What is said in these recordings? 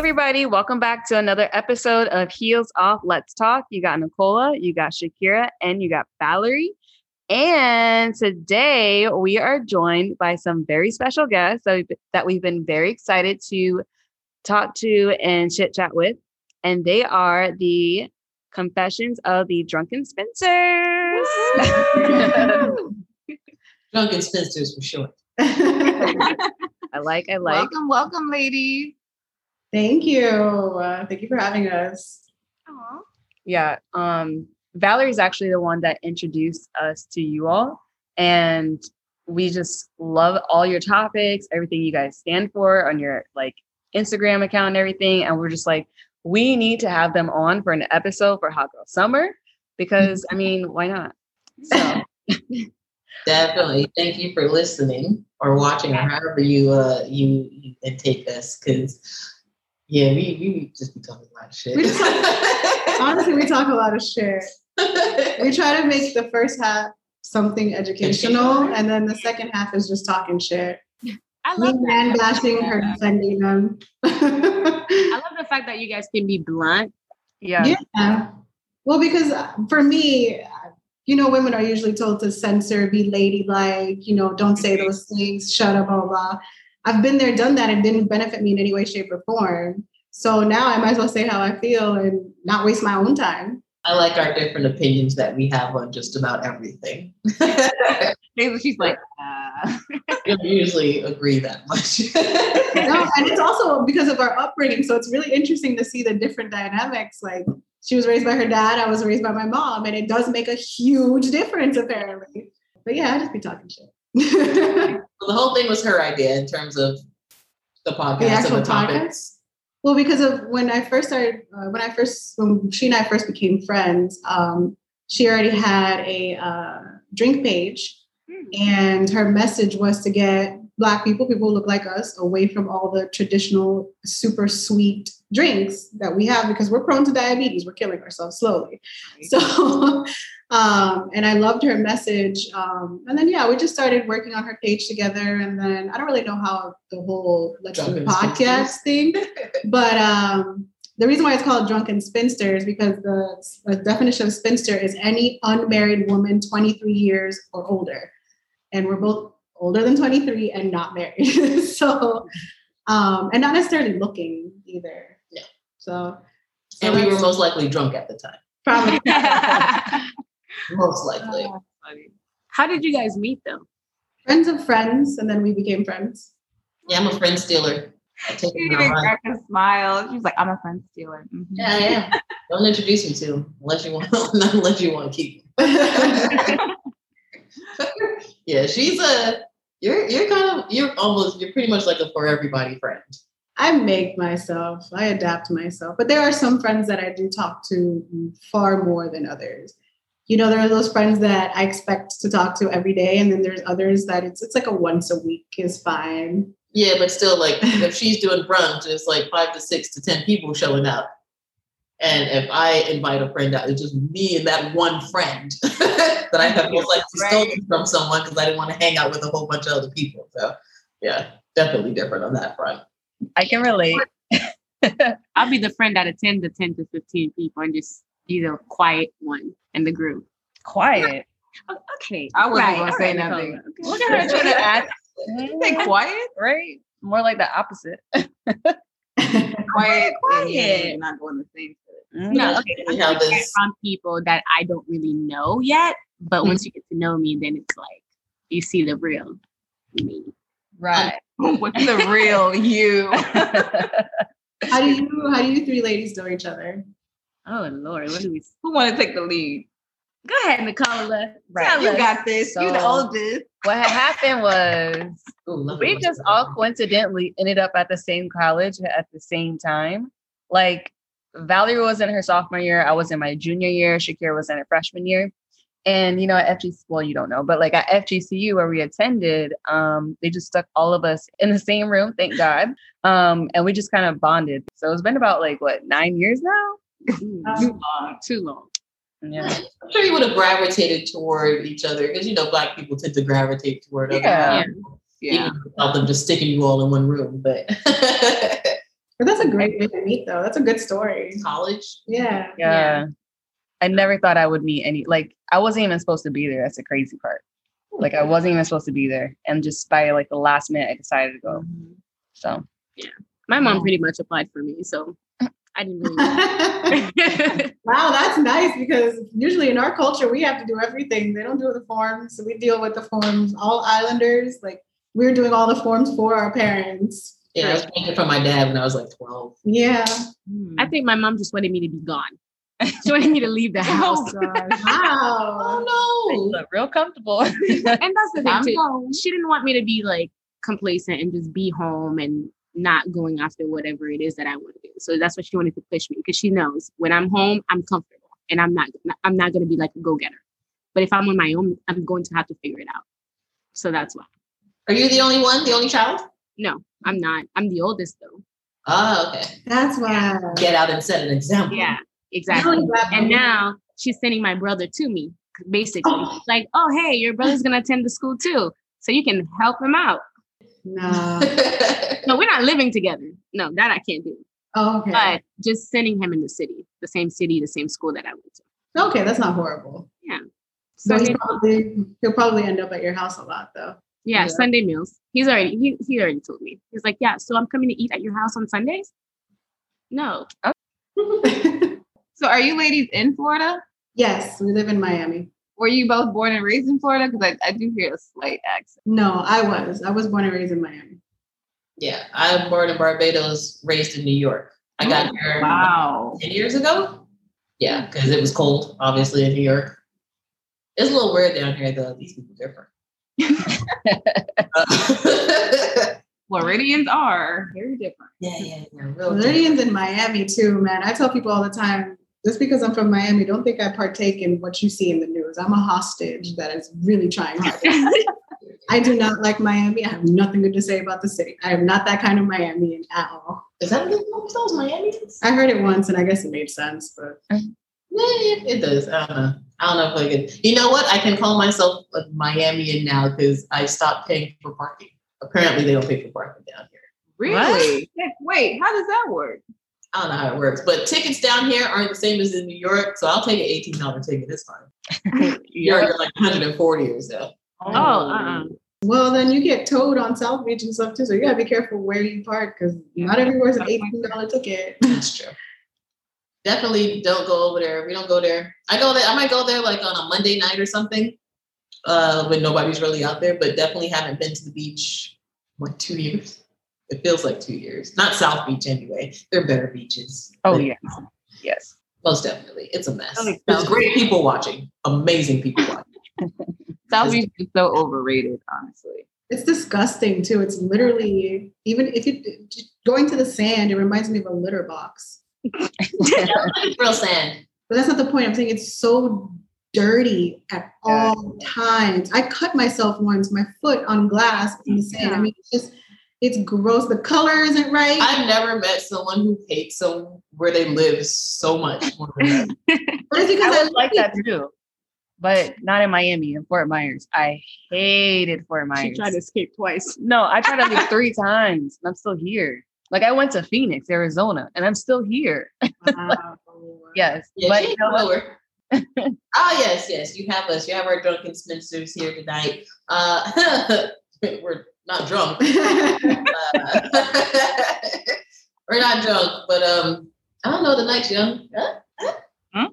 Hey, everybody, welcome back to another episode of Heels Off Let's Talk. You got Nicola, you got Shakira, and you got Valerie. And today we are joined by some very special guests that we've, that we've been very excited to talk to and chit chat with. And they are the Confessions of the Drunken Spinsters. Drunken Spinsters for short. I like, I like. Welcome, welcome, ladies. Thank you. Uh, thank you for having us. Aww. Yeah. Um, Valerie's actually the one that introduced us to you all. And we just love all your topics, everything you guys stand for on your like Instagram account and everything. And we're just like, we need to have them on for an episode for Hot Girl Summer because I mean, why not? So Definitely. Thank you for listening or watching or however you uh you, you can take us because yeah, we we just be talking a lot of shit. We just Honestly, we talk a lot of shit. We try to make the first half something educational, and then the second half is just talking shit. I Me love man bashing, her defending them. I love the fact that you guys can be blunt. yeah. yeah. Well, because uh, for me, uh, you know, women are usually told to censor, be ladylike, you know, don't say those things, shut up, blah, blah. I've been there, done that. It didn't benefit me in any way, shape, or form. So now I might as well say how I feel and not waste my own time. I like our different opinions that we have on just about everything. She's like, uh, we usually agree that much. no, and it's also because of our upbringing. So it's really interesting to see the different dynamics. Like she was raised by her dad, I was raised by my mom, and it does make a huge difference apparently. But yeah, I just be talking shit. The Well, the whole thing was her idea in terms of the podcast and actual the topics. podcast. Well, because of when I first started, uh, when I first, when she and I first became friends, um, she already had a uh, drink page, and her message was to get Black people, people who look like us, away from all the traditional super sweet drinks that we have because we're prone to diabetes. We're killing ourselves slowly. So, um, and I loved her message. Um, and then, yeah, we just started working on her page together. And then I don't really know how the whole let's do podcast thing, but um, the reason why it's called Drunken Spinster is because the, the definition of spinster is any unmarried woman 23 years or older. And we're both older than 23 and not married. so, um, and not necessarily looking either. Yeah. So, And we were most likely drunk at the time. probably Most likely. how did you guys meet them? friends of friends, and then we became friends. Yeah, I'm a friend stealer. I take She them even cracked a smile. She's like, I'm a friend stealer. Mhm. Yeah, yeah. Don't introduce me to him unless you want, not unless you want to keep. yeah, she's a. You're you're kind of you're almost you're pretty much like a for everybody friend. I make myself, I adapt myself, but there are some friends that I do talk to far more than others. You know, there are those friends that I expect to talk to every day, and then there's others that it's it's like a once a week is fine. Yeah, but still, like if she's doing brunch, it's like five to six to ten people showing up. And if I invite a friend out, it's just me and that one friend that I have most likely stolen from someone because I didn't want to hang out with a whole bunch of other people. So yeah, definitely different on that front. I can relate. I'll be the friend that attends the 10 to 15 people and just be the quiet one in the group. Quiet. Oh, okay. I wasn't Right, gonna say right, nothing. Nicole. Okay. Look at her trying to act. Stay quiet. Right? More like the opposite. Quiet. and yeah, Quiet. you're not doing the same. Mhm. No, okay. I'm have gonna this- from people that I don't really know yet, but once you get to know me, then it's like you see the real me. Right. What's the real you? How do you how do you three ladies know each other? Oh Lord, what do we? Who want to take the lead? Go ahead, Nicola. Right. Tell You us. got this. You're the oldest. what had happened was Ooh, we just to all coincidentally ended up at the same college at the same time. Like Valerie was in her sophomore year, I was in my junior year, Shakira was in her freshman year. And you know, at FGC, well, you don't know, but like at FGCU where we attended, um, they just stuck all of us in the same room, thank God. Um, and we just kind of bonded. So it's been about like what nine years now? Too long. Too long. Yeah. I'm sure you would have gravitated toward each other because you know black people tend to gravitate toward other Yeah. people, Yeah. even without them just sticking you all in one room. But But that's a great way to meet, though. That's a good story. College. Yeah. Yeah. I never thought I would meet any like I wasn't even supposed to be there. That's the crazy part. Like I wasn't even supposed to be there. And just by like the last minute I decided to go. So yeah. My mom pretty much applied for me, so I didn't really. wow, that's nice because usually in our culture we have to do everything. They don't do the forms, so we deal with the forms. All islanders, like we're doing all the forms for our parents. Yeah, I was thinking from my dad when I was like 12. Yeah. I think my mom just wanted me to be gone. She wanted me to leave the oh, house. Oh. Wow. Oh no. real comfortable. and that's the thing too. She didn't want me to be like complacent and just be home and not going after whatever it is that I want to do. So that's what she wanted to push me because she knows when I'm home, I'm comfortable and I'm not I'm not going to be like a go getter. But if I'm on my own, I'm going to have to figure it out. So that's why. Are you the only one? The only child? No, I'm not. I'm the oldest though. Oh, okay. That's why. Get out and set an example. Yeah, exactly. And now she's sending my brother to me, basically. Oh. Like, oh, hey, your brother's going to attend the school too. So you can help him out. No. No, we're not living together. No, that I can't do. Oh, okay. But just sending him in the city, the same city, the same school that I went to. okay, that's not horrible. Yeah. So maybe- probably he'll probably end up at your house a lot though. yeah, Yeah. Sunday meals. He's already he, he already told me. He's like, yeah, so I'm coming to eat at your house on Sundays. No, oh. So are you ladies in Florida? yes, we live in Miami. Were you both born and raised in Florida? Because I, I do hear a slight accent. No, I was. I was born and raised in Miami. yeah, I'm born in Barbados, raised in New York. I got oh, here Wow. 10 years ago. Yeah, because it was cold, obviously, in New York. It's a little weird down here, though. These people are different. Floridians are very different. yeah, yeah, yeah. Real different. Floridians in Miami too, man. I tell people all the time, just because I'm from Miami, don't think I partake in what you see in the news. I'm a hostage that is really trying hard. I do not like Miami. I have nothing good to say about the city. I am not that kind of Miamian at all. Is that what they call themselves, Miamians? I heard it once and I guess it made sense, but Yeah, it, it does. I don't know. I don't know if I could. You know what? I can call myself a Miamian now because I stopped paying for parking. Apparently, they don't pay for parking down here. Really? Heck, Wait, how does that work? I don't know how it works, but tickets down here aren't the same as in New York. So I'll take an eighteen dollar ticket. It's fine. York are like one hundred and forty or so. Oh, uh-uh. well, then you get towed on South Beach and stuff too. So you gotta be careful where you park because not everywhere's an eighteen dollar ticket. That's true. Definitely don't go over there. We don't go there. I go there. I might go there like on a Monday night or something, uh, when nobody's really out there. But definitely haven't been to the beach like two years. It feels like two years. Not South Beach anyway. There are better beaches. oh But yes. Yes. most definitely. It's a mess. Only There's great people watching. Amazing people watching. South Beach is so overrated, honestly. It's disgusting too. It's literally even if you going to the sand, it reminds me of a litter box. Real sand. But that's not the point. I'm saying it's so dirty at all times. I cut myself once, my foot on glass in the sand. I mean, it's just it's gross. The color isn't right. I've never met someone who hates some where they live so much more than that. but it's because I I, like that too. But not in Miami, in Fort Myers. I hated Fort Myers. She tried to escape twice. No, I tried to leave three times and I'm still here. Like I went to Phoenix, Arizona, and I'm still here. Wow. Yes. Yeah, but she you know what? oh yes, yes. You have us. You have our drunken spinsters here tonight. Uh, we're not drunk. Uh, we're not drunk, but um, I don't know. The night's young. Huh?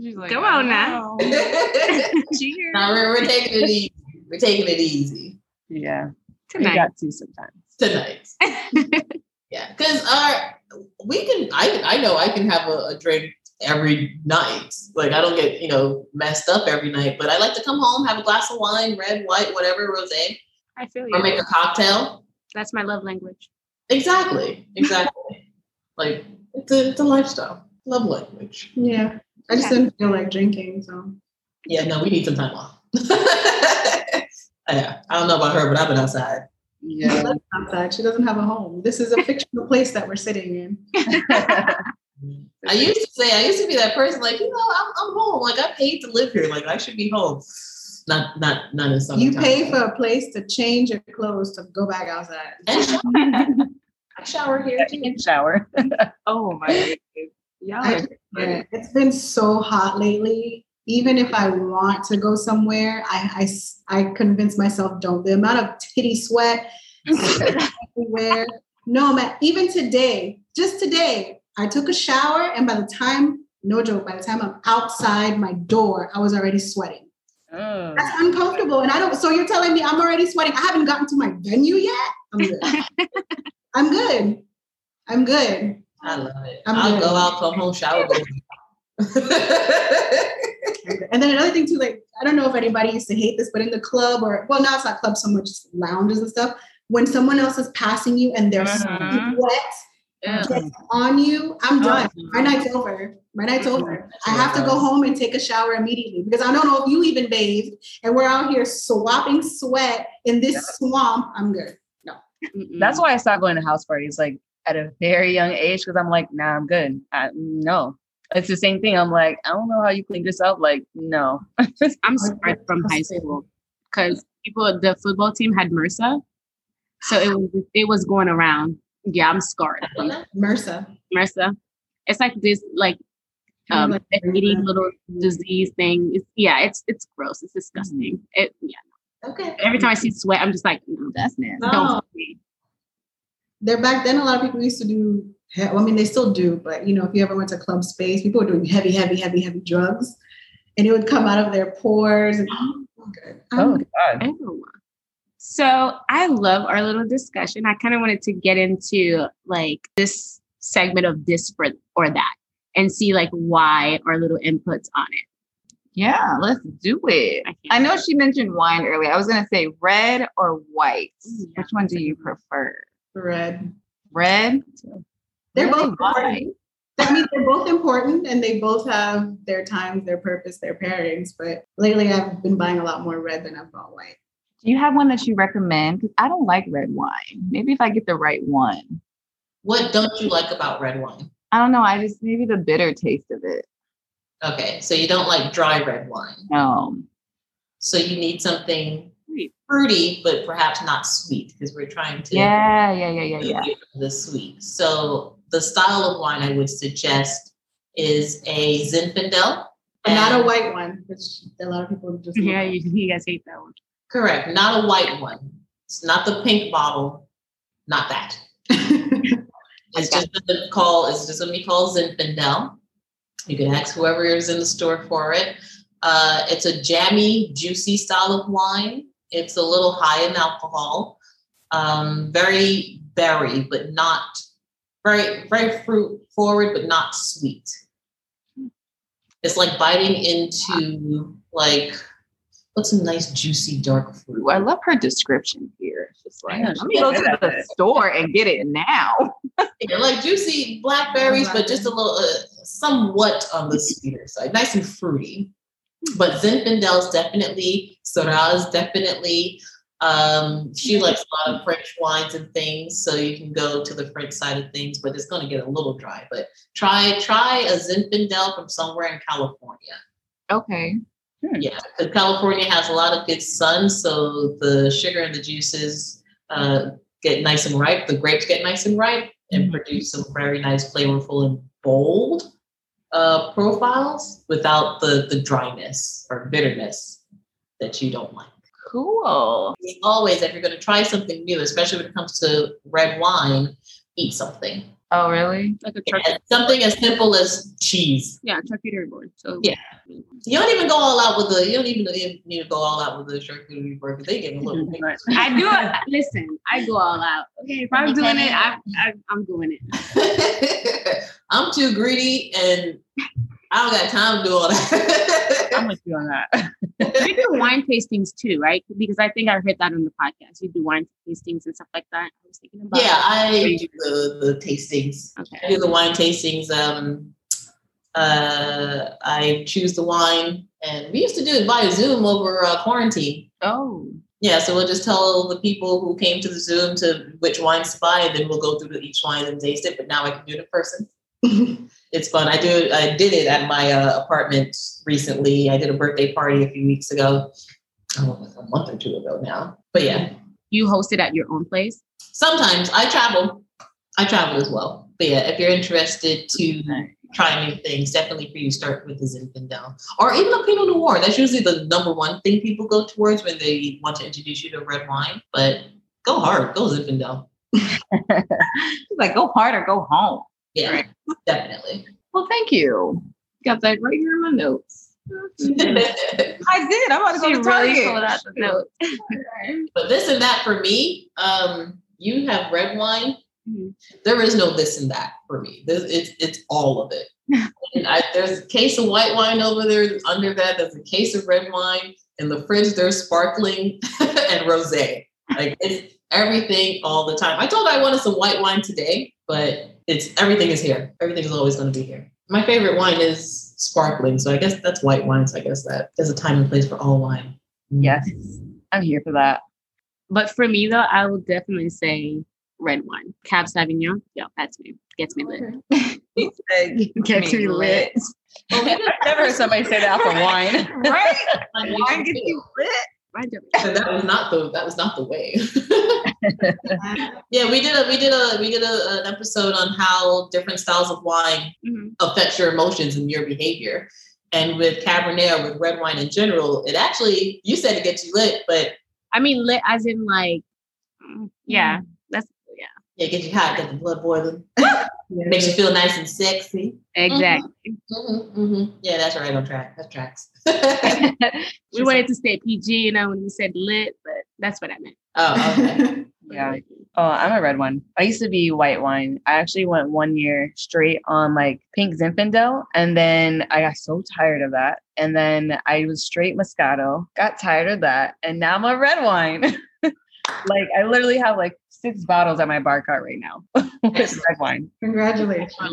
She's like, Go on now. Cheers. no, we're, we're taking it easy. We're taking it easy Yeah. Tonight. We Tonight. got to sometimes. tonight. yeah, because our we can. I I know I can have a, a drink every night. Like I don't get you know messed up every night, but I like to come home, have a glass of wine, red, white, whatever, rosé, I feel or make a cocktail. That's my love language. Exactly. Exactly. like it's a, it's a lifestyle. Love language. yeah. I just didn't feel like drinking, so Yeah, no, we need some time off. yeah, I don't know about her, but I've been outside. Yeah. that's outside. She doesn't have a home. This is a fictional place that we're sitting in. I used to say, I used to be that person, like, you know, I'm, I'm home. Like, I paid to live here. Like, I should be home. Not, not, none of some. You pay for a place to change your clothes to go back outside. And shop. I shower here too. in shower. Oh my goodness. Y'all I- are Yeah, it's been so hot lately. Even if I want to go somewhere, I I convince myself don't. The amount of titty sweat everywhere. No, man. Even today, just today, I took a shower, and by the time, no joke, by the time I'm outside my door, I was already sweating. Mm. That's uncomfortable, and I don't. So you're telling me I'm already sweating? I haven't gotten to my venue yet. I'm good. I'm good. I'm good. I love it. I'm I'll good. go out, come home, shower. And then another thing too, like I don't know if anybody used to hate this, but in the club or well, now it's not clubs so much, lounges and stuff. When someone else is passing you and they're Mhm. wet Yeah. on you, I'm oh, done. Oh, My night's over. My night's over. I have to go home and take a shower immediately because I don't know if you even bathed and we're out here swapping sweat in this Yeah. swamp. I'm good. Mm-mm. That's why I stopped going to house parties like at a very young age because I'm like, nah, I'm good. I, no, it's the same thing. I'm like, I don't know how you clean this up. Like, no. I'm scarred from high school because people, the football team had MRSA, so it was it was going around. Yeah, I'm scarred MRSA. MRSA. It's like this like um Like, eating little disease thing. It's, yeah, it's it's gross. It's disgusting. It yeah. Okay. Every time I see sweat, I'm just like, no, That's nasty. No. don't. fuck me. there back then a lot of people used to do he- well, I mean they still do, but you know, if you ever went to club space, people were doing heavy, heavy, heavy, heavy drugs and it would come out of their pores and I'm good. I'm Oh good. God. Ew. So I love our little discussion. I kind of wanted to get into like this segment of this for, or that and see like why our little inputs on it. Yeah, let's do it. I, I know she mentioned wine earlier. I was gonna say red or white. Yeah. Which one do you prefer? red. Red. They're Really? both Why? important. I mean, they're both important and they both have their times, their purpose, their pairings. But lately, I've been buying a lot more red than I've bought white. Do you have one that you recommend? Because I don't like red wine. Maybe if I get the right one. What don't you like about red wine? I don't know. I just maybe the bitter taste of it. Okay, so you don't like dry red wine. No. So you need something Sweet. fruity, but perhaps not sweet, because we're trying to Yeah, yeah, yeah, yeah, yeah. the sweet. So the style of wine I would suggest is a Zinfandel. But not a white one, which a lot of people just Yeah, you, you guys hate that one. Correct, not a white one. It's not the pink bottle, not that. It's just gonna call. It's just gonna be called Zinfandel. You can ask whoever is in the store for it. Uh, it's a jammy, juicy style of wine. It's a little high in alcohol, um, very berry, but not very very fruit forward, but not sweet. It's like biting into like what's a nice juicy dark fruit. I love her description here. It's just like, let me go to the store and get it now. Yeah, like juicy blackberries, but just a little, uh, somewhat on the sweeter side, nice and fruity. But Zinfandel is definitely, Syrah is definitely. Um, she likes a lot of French wines and things, so you can go to the French side of things, but it's going to get a little dry. But try try a Zinfandel from somewhere in California. Okay. Yeah, because California has a lot of good sun, so the sugar and the juices uh, get nice and ripe. The grapes get nice and ripe and Mhm. produce some very nice, flavorful, and bold uh, profiles without the the dryness or bitterness that you don't like. Cool. Always, if you're going to try something new, especially when it comes to red wine, eat something. Oh, really? Like a charcuterie. Something as simple as cheese. Yeah, charcuterie board. So Yeah. You don't even go all out with the. You don't even need to go all out with the charcuterie board because they get a little. big. I do it. Listen, I go all out. Okay, if I'm doing it, I, I I'm doing it. I'm too greedy and I don't got time to do all that. I'm with you on that. You do wine tastings too, right? Because I think I heard that on the podcast. You do wine tastings and stuff like that. I was thinking about. yeah, I do the, the tastings. Okay. I do the wine tastings. Um, uh, I choose the wine, and we used to do it via Zoom over uh, quarantine. Oh, Yeah, so we'll just tell the people who came to the Zoom to which wines to buy, and then we'll go through each wine and taste it. But now I can do it in person. it's fun. I do. I did it at my uh, apartment recently. I did a birthday party a few weeks ago. Oh, like a month or two ago now. But yeah, you host it at your own place. sometimes I travel. I travel as well. But yeah, if you're interested to try new things, definitely for you start with the Zinfandel or even a Pinot Noir. That's usually the number one thing people go towards when they want to introduce you to red wine. But go hard, go Zinfandel. like go hard or go home. Yeah, right. definitely. Well, thank you. Got that right here in my notes. I did. I'm about to go to Target. Really pull out the notes. but this and that for me, um, you have red wine. Mm-hmm. There is no this and that for me. This, it's it's all of it. I, there's a case of white wine over there. Under that, there's a case of red wine. In the fridge, there's sparkling and rosé. Like it's everything all the time. I told her I wanted some white wine today, but it's everything is here. Everything is always going to be here. My favorite wine is sparkling, so I guess that's white wine. So I guess that there's a time and place for all wine. Mm. Yes, I'm here for that. But for me though, I would definitely say red wine. Cab Sauvignon. Yeah, that's me. Gets me lit. gets me lit. Well, I've never heard somebody say that for wine. right? wine gets you lit. And that was not the that was not the way. yeah, we did a we did a we did a, an episode on how different styles of wine mm-hmm. affect your emotions and your behavior. And with Cabernet or with red wine in general, it actually you said it gets you lit, but I mean lit as in like mm, yeah, that's yeah. Yeah, it gets you hot, get the blood boiling. Makes you feel nice and sexy. Exactly. Mm-hmm. Mm-hmm. mm-hmm. Yeah, that's right on track. That tracks. we wanted to stay PG, you know, when we said lit, but that's what I meant. Oh, okay. yeah. Oh, I'm a red one. I used to be white wine. I actually went one year straight on like pink Zinfandel, and then I got so tired of that. And then I was straight Moscato, got tired of that, and now I'm a red wine. like I literally have like six bottles at my bar cart right now with red wine. Congratulations.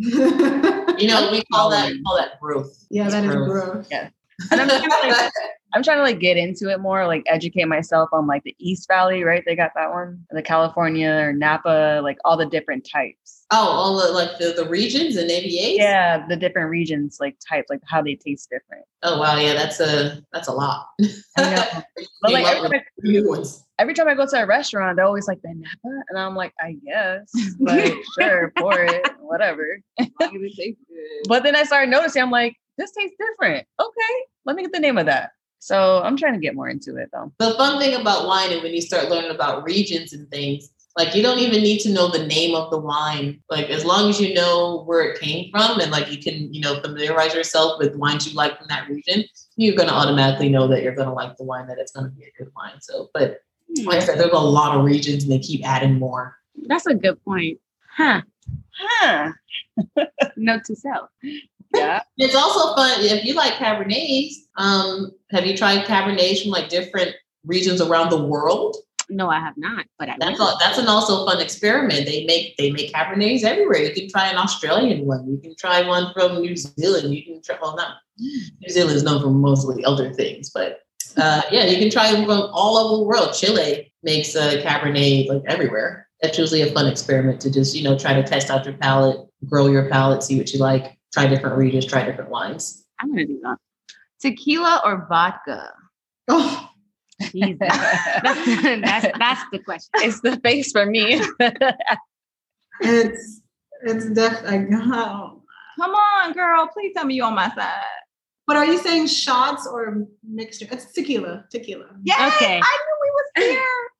you know, we call that we call that growth. Yeah, that growth. is growth. Yeah. And I'm trying, to, like, I'm trying to like get into it more, like educate myself on like the East Valley, right? They got that one, the California or Napa, like all the different types. Oh, all the like the, the regions and AVAs? Yeah, the different regions, like types, like how they taste different. Oh wow, yeah, that's a that's a lot. but like every time, I, every time I go to a restaurant, they're always like the Napa, and I'm like, I guess, but sure, pour it, whatever. but then I started noticing, I'm like, this tastes different. Okay, let me get the name of that. So I'm trying to get more into it though. The fun thing about wine and when you start learning about regions and things, like you don't even need to know the name of the wine. Like as long as you know where it came from and like you can, you know, familiarize yourself with wines you like from that region, you're gonna automatically know that you're gonna like the wine, that it's gonna be a good wine. So, but like I said, there's a lot of regions and they keep adding more. That's a good point. Huh. Huh. Note to self. Yeah. it's also fun if you like Cabernets. Um, have you tried Cabernets from like different regions around the world? No, I have not. But I that's all, that's an also fun experiment. They make they make Cabernets everywhere. You can try an Australian one. You can try one from New Zealand. You can try well not New Zealand is known for mostly other things, but uh, yeah, you can try them from all over the world. Chile makes a Cabernet like everywhere. That's usually a fun experiment to just you know try to test out your palate, grow your palate, see what you like, try different regions, try different wines. I'm gonna do that. Tequila or vodka? Oh. that's, that's, that's the question. It's the face for me. it's it's definitely. Oh. Come on, girl. Please tell me you're on my side. But are you saying shots or mixture? It's tequila. Tequila. Yeah. Okay. I knew we was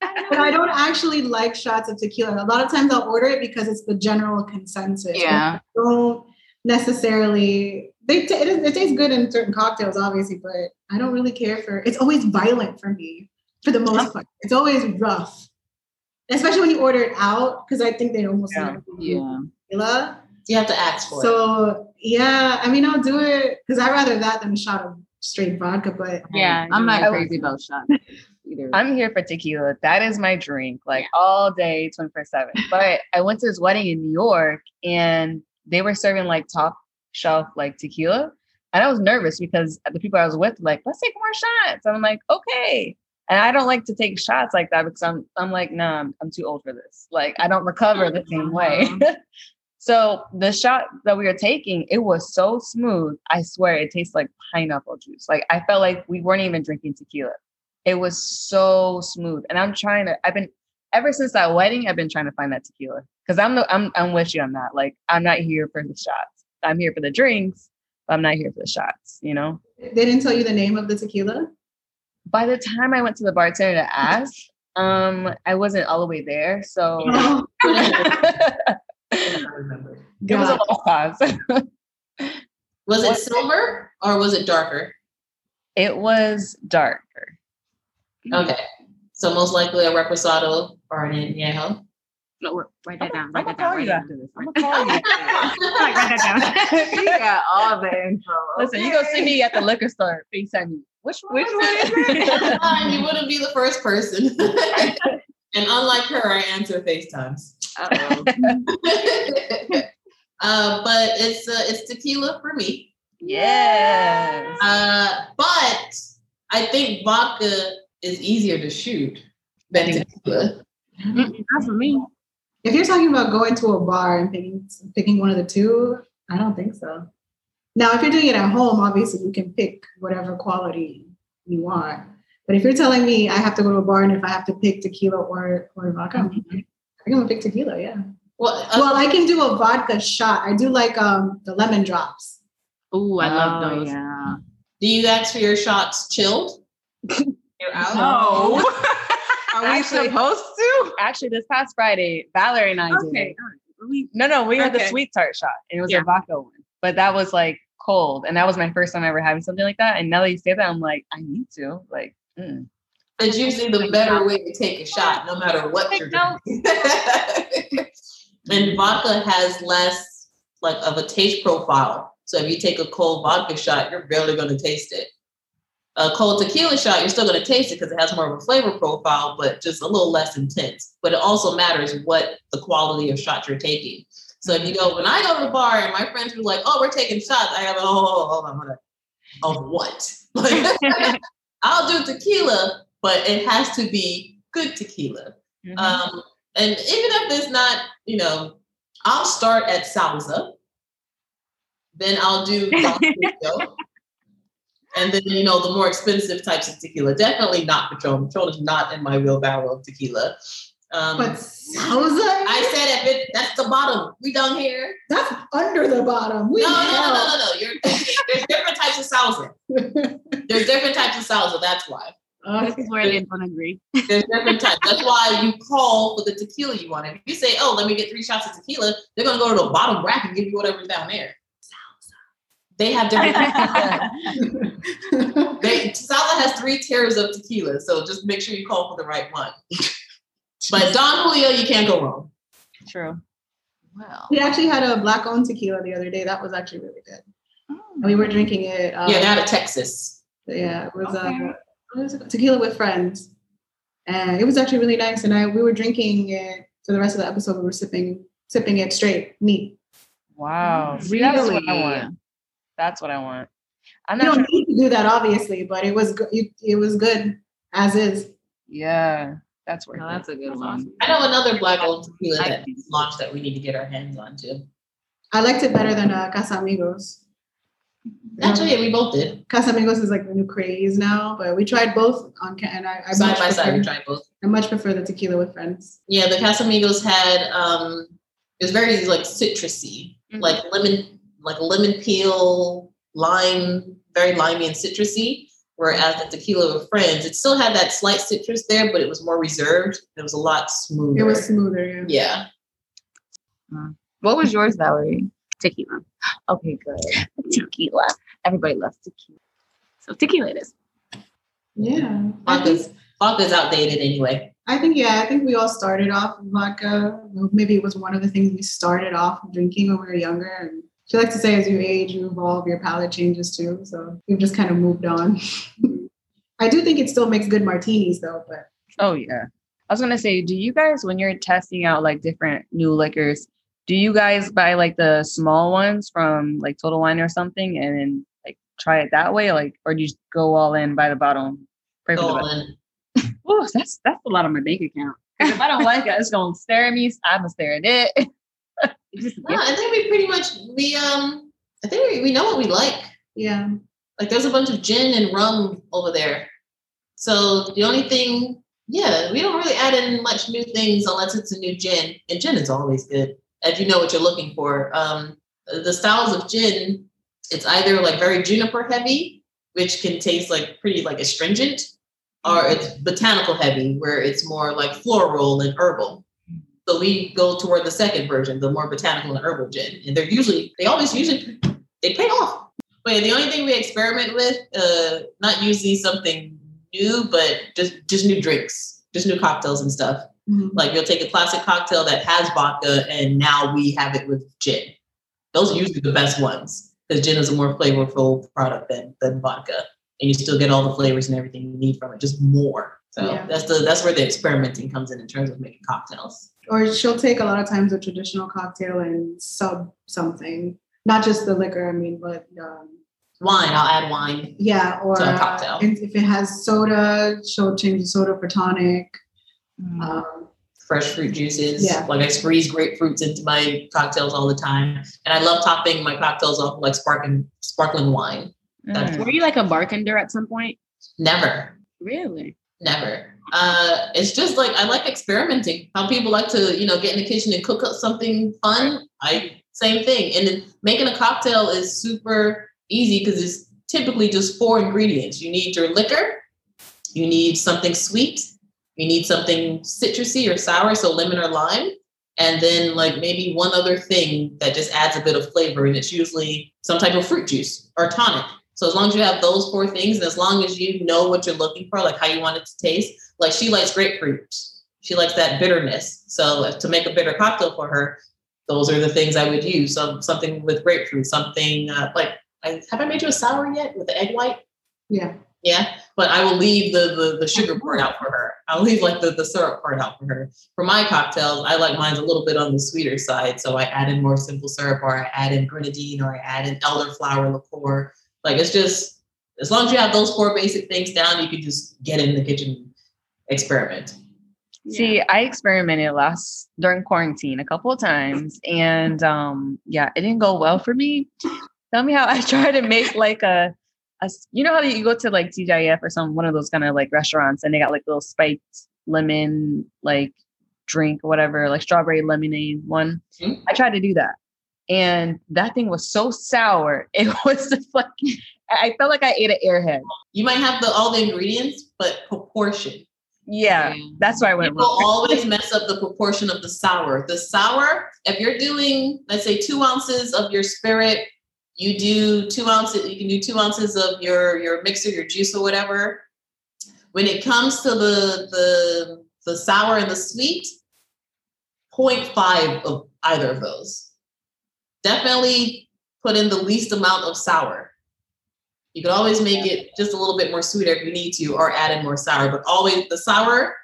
there. But I don't actually like shots of tequila. A lot of times I'll order it because it's the general consensus. Yeah. I don't necessarily they t- it, it tastes good in certain cocktails, obviously, but I don't really care for. It's always violent for me, for the most part. It's always rough, especially when you order it out because I think they almost yeah. yeah. tequila. You have to ask for so, it. So yeah, I mean, I'll do it because I'd rather that than a shot of straight vodka. But um, yeah, I'm not crazy about shots. Either. I'm here for tequila. That is my drink, like yeah. all day, 24 7. But I went to this wedding in New York and they were serving like top shelf like tequila. And I was nervous because the people I was with like, let's take more shots. And I'm like, okay. And I don't like to take shots like that because I'm I'm like, nah, I'm, I'm too old for this. Like I don't recover the same way. Uh-huh. so the shot that we were taking, it was so smooth. I swear it tastes like pineapple juice. Like I felt like we weren't even drinking tequila. It was so smooth. And I'm trying to, I've been ever since that wedding, I've been trying to find that tequila because I'm the I'm I'm with you on that. Like I'm not here for the shots. I'm here for the drinks, but I'm not here for the shots. You know. They didn't tell you the name of the tequila. By the time I went to the bartender to ask, um, I wasn't all the way there, so Oh, I remember. it was a God. little pause. Was it silver or was it darker? it was darker. Okay. So most likely a reposado or an añejo. No, wait, write that down. I'm Write gonna that down. call Write you that after down. this. I'm gonna call you. Like, write that down. you got all the info. Listen, you go see me at the liquor store. FaceTime me. Which one? Which one is it? Fine, you wouldn't be the first person. And unlike her, I answer FaceTimes. Uh-oh. uh, but it's uh, it's tequila for me. Yes. Uh, but I think vodka is easier to shoot than tequila. Not for me. If you're talking about going to a bar and picking picking one of the two, I don't think so. Now, if you're doing it at home, obviously you can pick whatever quality you want. But if you're telling me I have to go to a bar and if I have to pick tequila or or vodka, I'm I'm gonna pick tequila. Yeah. Well, uh, Well, I can do a vodka shot. I do like um the lemon drops. Ooh, I love Oh, those. Yeah. do you ask for your shots chilled? You're out. No. Are we Actually- supposed to? Actually, this past Friday, Valerie and I did. Okay. it. all right. We- No, no, we had the Okay. sweet tart shot, and it was Yeah. a vodka one. But that was like cold, and that was my first time ever having something like that. And now that you say that, I'm like, I need to. Like, mm. It's usually the better way to take a shot, no matter what you're doing. and vodka has less like of a taste profile. So if you take a cold vodka shot, you're barely going to taste it. A cold tequila shot, you're still going to taste it because it has more of a flavor profile, but just a little less intense. But it also matters what the quality of shot you're taking. So if you go, when I go to the bar and my friends are like, "Oh, we're taking shots," I have, "Oh, hold on, hold on, of what?" I'll do tequila, but it has to be good tequila. Mhm. Um, and even if it's not, you know, I'll start at Sauza. Then I'll do and then you know the more expensive types of tequila. Definitely not Patron. Patron is not in my wheelbarrow of tequila. Um, But Sauza, I said if it that's the bottom. We down here. that's under the bottom. We No, no, no, hell. no, no, no. You're thinking there's different types of Sauza. There's different types of Sauza. That's why. This is where they don't agree. There's different types. That's why you call for the tequila you want. If you say, "Oh, let me get three shots of tequila," they're gonna go to the bottom rack and give you whatever's down there. Sauza. They have different. they Sauza has three tiers of tequila, so just make sure you call for the right one. But Don Julio, you can't go wrong. True. Well. we actually had a black owned tequila the other day. That was actually really good. And we were drinking it. Um, Yeah, out of Texas. yeah, it was Okay. uh, what was tequila with friends, and it was actually really nice. And I we were drinking it for the rest of the episode. We were sipping sipping it straight, neat. Wow. See, that's what I want. That's what I want. I'm You not don't sure. need to do that, obviously, but it was good. It, it was good as is. Yeah, that's worth No, it. that's a good That's one. awesome. I know another black old tequila I- that launched that we need to get our hands on too. I liked it better than uh, Casamigos. Actually, yeah, we both did. Casamigos is like the new craze now, but we tried both on and I, I Side much by side, we prefer- tried both. I much prefer the tequila with friends. Yeah, the Casamigos had um it was very like citrusy, Mhm. like lemon, like lemon peel, lime, very limey and citrusy. Whereas the tequila with friends, it still had that slight citrus there, but it was more reserved. It was a lot smoother. It was smoother. Yeah. yeah. Uh, what was yours, Valerie? Tequila. Okay, good. Tequila. Everybody loves tequila. So tequila it is. Yeah. I Vodka's, vodka's outdated anyway. I think yeah, I think we all started off with vodka. Maybe it was one of the things we started off drinking when we were younger. And she likes to say as you age, you evolve, your palate changes too. So we've just kind of moved on. I do think it still makes good martinis though, but Oh yeah. I was gonna say, do you guys, when you're testing out like different new liquors, do you guys buy like the small ones from like Total Wine or something, and then like try it that way, like, or do you just go all in by the bottle? Pray for the Go best? on. Ooh, that's that's a lot on my bank account. if I don't like it, it's gonna stare at me. I'm gonna stare at it. It's just a No, I think we pretty much we um I think we, we know what we like. yeah. Like there's a bunch of gin and rum over there. So the only thing Yeah, we don't really add in much new things unless it's a new gin, and gin is always good if you know what you're looking for. Um, the styles of gin, it's either like very juniper heavy, which can taste like pretty like astringent, or it's botanical heavy, where it's more like floral and herbal. So we go toward the second version, the more botanical and herbal gin, and they're usually they always usually they pay off. But the only thing we experiment with, uh, not usually something new, but just just new drinks, just new cocktails and stuff. Mm-hmm. Like you'll take a classic cocktail that has vodka, and now we have it with gin. Those are usually the best ones because gin is a more flavorful product than than vodka, and you still get all the flavors and everything you need from it, just more. So yeah. that's the that's where the experimenting comes in in terms of making cocktails. Or she'll take a lot of times a traditional cocktail and sub something, not just the liquor. I mean, but um, wine. I'll add wine. Yeah, or to a cocktail. Uh, if it has soda, she'll change the soda for tonic. Mm. Um, Fresh fruit juices. Yeah. Like I squeeze grapefruits into my cocktails all the time, and I love topping my cocktails off like sparkling sparkling wine. Mm. Were you like a bartender at some point? Never. Really? Never. Uh, it's just like I like experimenting. How people like to, you know, get in the kitchen and cook up something fun. I same thing. And then making a cocktail is super easy because it's typically just four ingredients. You need your liquor, you need something sweet, you need something citrusy or sour, so lemon or lime, and then like maybe one other thing that just adds a bit of flavor, and it's usually some type of fruit juice or tonic. So as long as you have those four things, and as long as you know what you're looking for, like how you want it to taste, like she likes grapefruit, she likes that bitterness. So to make a bitter cocktail for her, those are the things I would use. So something with grapefruit, something uh, like I, have I made you a sour yet with the egg white? Yeah. Yeah. But I will leave the the, the sugar part out for her. I'll leave like the, the syrup part out for her. For my cocktails, I like mine a little bit on the sweeter side. So I add in more simple syrup or I add in grenadine or I add in elderflower liqueur. Like it's just as long as you have those four basic things down, you can just get in the kitchen experiment. See, yeah. I experimented last during quarantine a couple of times and um yeah, it didn't go well for me. Tell me how I try to make like a, a you know how you go to like TGIF or some one of those kind of like restaurants and they got like little spiked lemon like drink or whatever, like strawberry lemonade one. Mm-hmm. I tried to do that. And that thing was so sour. It was just like I felt like I ate an airhead. You might have the all the ingredients, but proportion. Yeah, that's why I went People wrong. always mess up the proportion of the sour. The sour, if you're doing, let's say, two ounces of your spirit you do two ounces, you can do two ounces of your, your mixer, your juice or whatever. When it comes to the, the, the sour and the sweet, 0.5 of either of those. Definitely put in the least amount of sour. You can always make it just a little bit more sweeter if you need to, or add in more sour. But always the sour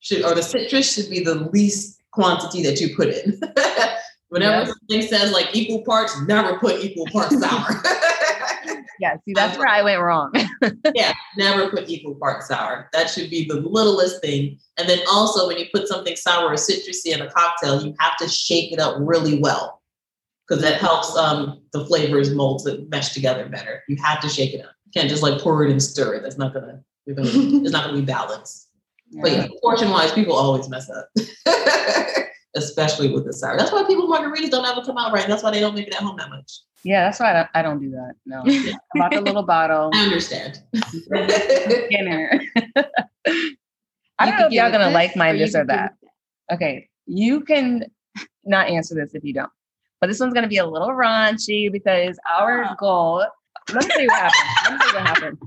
should, or the citrus should be the least quantity that you put in. Whenever yes. something says like equal parts, never put equal parts sour. yeah, see, that's where I went wrong. yeah, never put equal parts sour. That should be the littlest thing. And then also, when you put something sour or citrusy in a cocktail, you have to shake it up really well because that helps um, the flavors mold to mesh together better. You have to shake it up. You can't just like pour it and stir it. That's not gonna. gonna it's not gonna be balanced. Yeah. But yeah, portion wise, people always mess up especially with the sour. That's why people margaritas don't ever come out right. That's why they don't make it at home that much. Yeah, that's why I don't, I don't do that. No, about the little bottle. I understand. Dinner. I don't know if y'all gonna like my this or that. Okay, you can not answer this if you don't. But this one's gonna be a little raunchy because our ah. goal. Let me tell you what happened. Let me tell you what happened.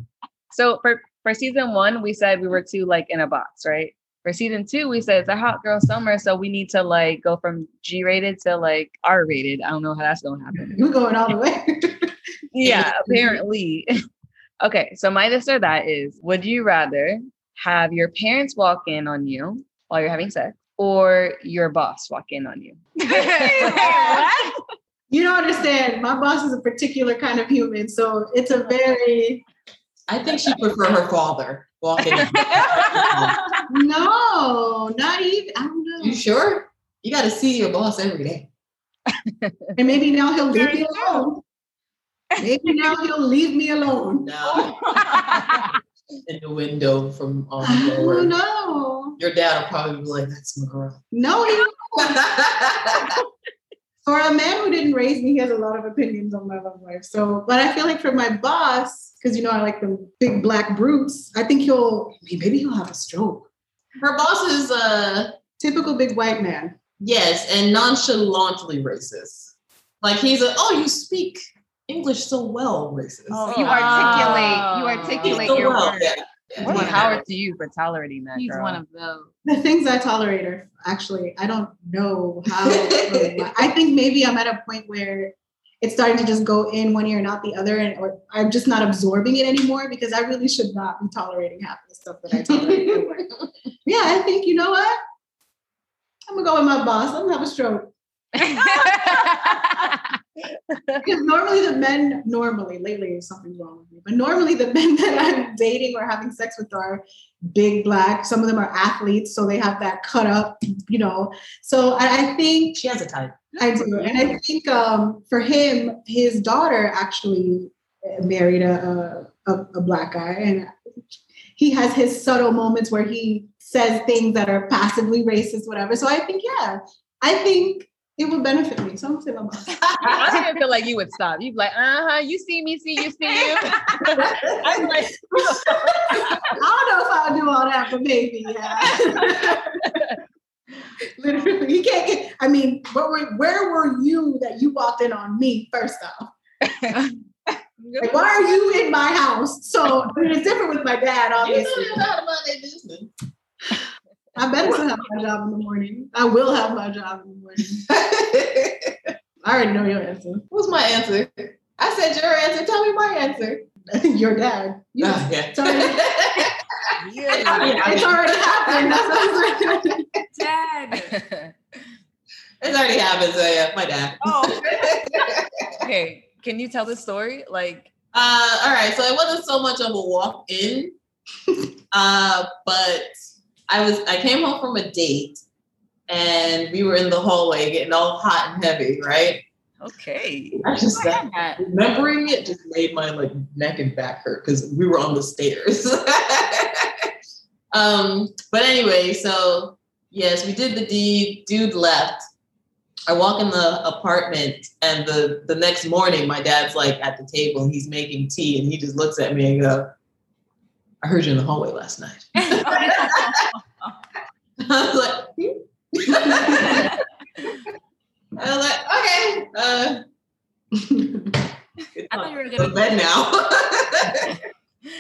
So for for season one, we said we were two like in a box, right? for season two, we said it's a hot girl summer, so we need to like go from G rated to like R rated. I don't know how that's gonna happen. You're going all the way. yeah, apparently. okay, so my this or that is: Would you rather have your parents walk in on you while you're having sex, or your boss walk in on you? you don't understand. My boss is a particular kind of human, so it's a very. I think she prefer her father walking. no, not even. I don't know. You sure? You got to see your boss every day. and maybe now he'll leave me alone. Maybe now he'll leave me alone. No. in the window from um, I don't know. Your dad will probably be like, "That's my girl." No, he for a man who didn't raise me, he has a lot of opinions on my love life. So, but I feel like for my boss, because you know I like the big black brutes, I think he'll maybe he'll have a stroke. Her boss is a Typical big white man. yes, and nonchalantly racist. Like he's a oh, you speak English so well, racist. Oh, you articulate- you articulate so your well, words. yeah. Yeah. More Yeah. power to you for tolerating that. He's girl. one of those. The things I tolerate are actually I don't know how. I think maybe I'm at a point where it's starting to just go in one ear and out the other, and or I'm just not absorbing it anymore because I really should not be tolerating half the stuff that I tolerate. yeah, I think you know what? I'm gonna go with my boss. I'm gonna have a stroke. Because normally the men, normally, lately something's wrong with me, but normally the men that I'm dating or having sex with are big black. Some of them are athletes, so they have that cut up, you know. So I, I think She has a type. I do, and I think um, for him, his daughter actually married a, a a black guy, and he has his subtle moments where he says things that are passively racist, whatever. So I think, yeah, I think it would benefit me. So I'm gonna say my boss. I didn't feel like you would stop. You'd be like, uh huh, you see me, see you, see you. I'm like, I don't know if I'll do all that, but maybe, yeah. Literally, you can't get. I mean, what were, where were you that you walked in on me first off? Like, why are you in my house? So I mean, it's different with my dad, You obviously. know about their business. I better still have my job in the morning. I will have my job in the morning. I already know your answer. What's my answer? I said your answer. Tell me my answer. your dad. You Ah, yeah. it's already, yeah. it's already happened. That's what I'm saying. Dad. It's already happened. So yeah, my dad. Oh. okay, can you tell the story? Like, Uh, all right, so it wasn't so much of a walk in, uh, but I was I came home from a date, and we were in the hallway getting all hot and heavy, right? okay. I just I that. remembering it just made my like neck and back hurt because we were on the stairs. um, but anyway, so yes, we did the deed. Dude left. I walk in the apartment, and the the next morning, my dad's like at the table. He's making tea, and he just looks at me and go, "I heard you in the hallway last night." I was like, hmm? I was like, okay, uh, I thought you were gonna to bed now.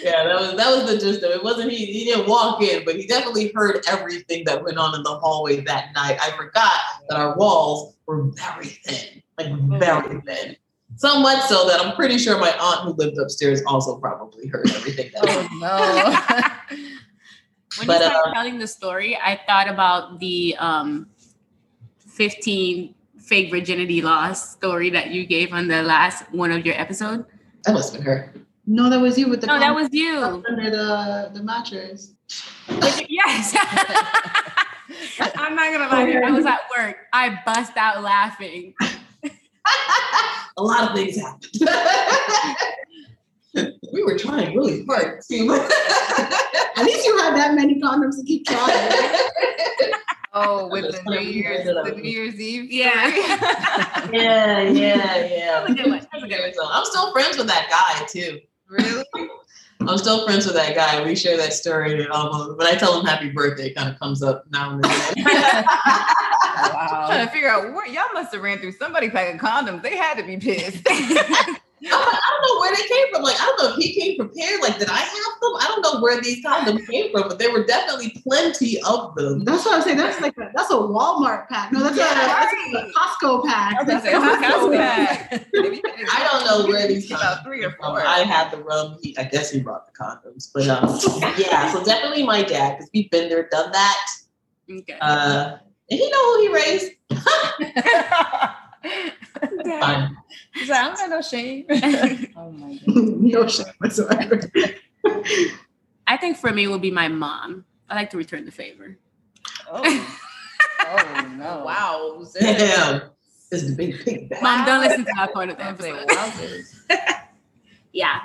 yeah, that was that was the gist of it. it. Wasn't he? He didn't walk in, but he definitely heard everything that went on in the hallway that night. I forgot that our walls were very thin, like very thin. So much so that I'm pretty sure my aunt who lived upstairs also probably heard everything that Oh no. When But, you started uh, telling the story, I thought about the um, 15 fake virginity loss story that you gave on the last one of your episode. that must have been her. No, that was you with the No, that was you. under the, the mattress. yes. I'm not gonna lie. I was at work. I bust out laughing. A lot of things happened. we were trying really hard too. At least you had that many condoms to keep trying. Oh, with That's the funny New Year's, bring it up. the New Year's Eve. Yeah. yeah, yeah, yeah. That's a good one. That's a good one. So I'm still friends with that guy too. really? I'm still friends with that guy. We share that story. And almost, when I tell him happy birthday, it kind of comes up now and then. Wow. trying to figure out where y'all must have ran through somebody packing condoms. They had to be pissed. I don't, know where they came from. Like, I don't know if he came prepared. Like, did I have them? I don't know where these condoms came from, but there were definitely plenty of them. That's what I'm saying. That's like a, that's a Walmart pack. No, that's, Yeah, a, that's a Costco pack. I was gonna Costco pack. I don't know where these About condoms three or four. I had the rum. He, I guess he brought the condoms. But um, yeah, so definitely my dad because we've been there, done that. Okay. Uh, and he know who he raised. Fine. He's like, I don't got no shame. oh my god. no shame whatsoever. I think for me it would be my mom. I like to return the favor. Oh. oh no. Wow. Damn. It's the big pig bag. Mom, don't listen to that part of the I'm episode. wowzers. Yeah.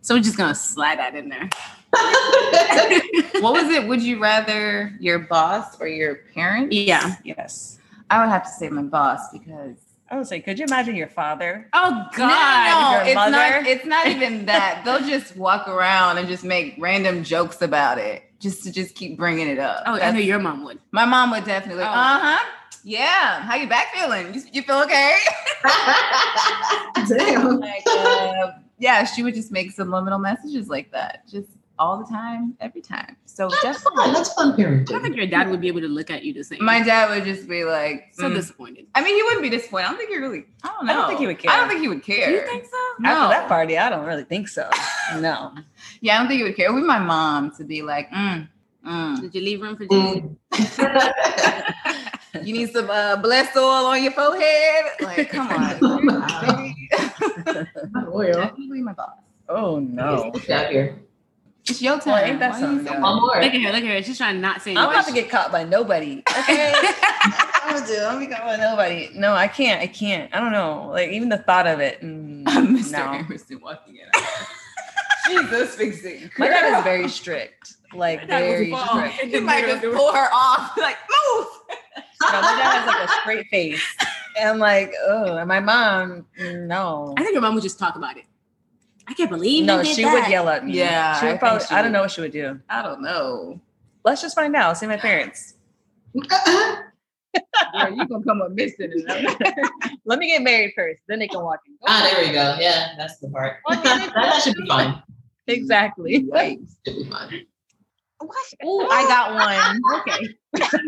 So we're just gonna slide that in there. what was it? Would you rather your boss or your parents? Yeah. Yes. I would have to say my boss because I would say, could you imagine your father? Oh no, no, God. it's mother? not. It's not even that. They'll just walk around and just make random jokes about it, just to just keep bringing it up. Oh, I That's- know your mom would. my mom would definitely. Oh. uh huh. Yeah. How you back feeling? You, you feel okay? Damn. like, uh, yeah, she would just make subliminal messages like that, just all the time, every time. So That's definitely, fun. That's fun parenting. I don't think your dad would be able to look at you the same. my dad would just be like, so mm. disappointed. I mean, he wouldn't be disappointed. I don't think he really. I don't know. I don't think he would care. I don't think he would care. You think so? No. After that party, I don't really think so. No. Yeah, I don't think he would care. It would be my mom to be like, mm, mm. Did you leave room for Jesus? Mm. you need some uh, blessed oil on your forehead. Like, come on. baby. Oil. Definitely my boss. Oh no. Get out here. It's your time. Well, ain't that Why you something, so guys? More. Look at her, look at her. She's trying to not say I'm about to get caught by nobody. Okay. I'm gonna do. I'm gonna be caught by nobody. No, I can't. I can't. I don't know. Like even the thought of it. mm, Mr. no. Emerson walking in. Jesus fixing. My dad is very strict. Like My dad was very strict. You might just pull her off. Like, move. No, my dad has like a straight face. And I'm like, oh, and my mom, no. I think your mom would just talk about it. I can't believe No, you did she that. would yell at me. Yeah, She I would think probably, she I don't would. know what she would do. I don't know. Let's just find out. See my parents. Girl, you gonna come up missing. Let me get married first. Then they can walk in. Ah, there we go. Yeah, that's the part. Well, I mean, that, that should be fine. Exactly. That should be fine. Ooh, I got one. Okay.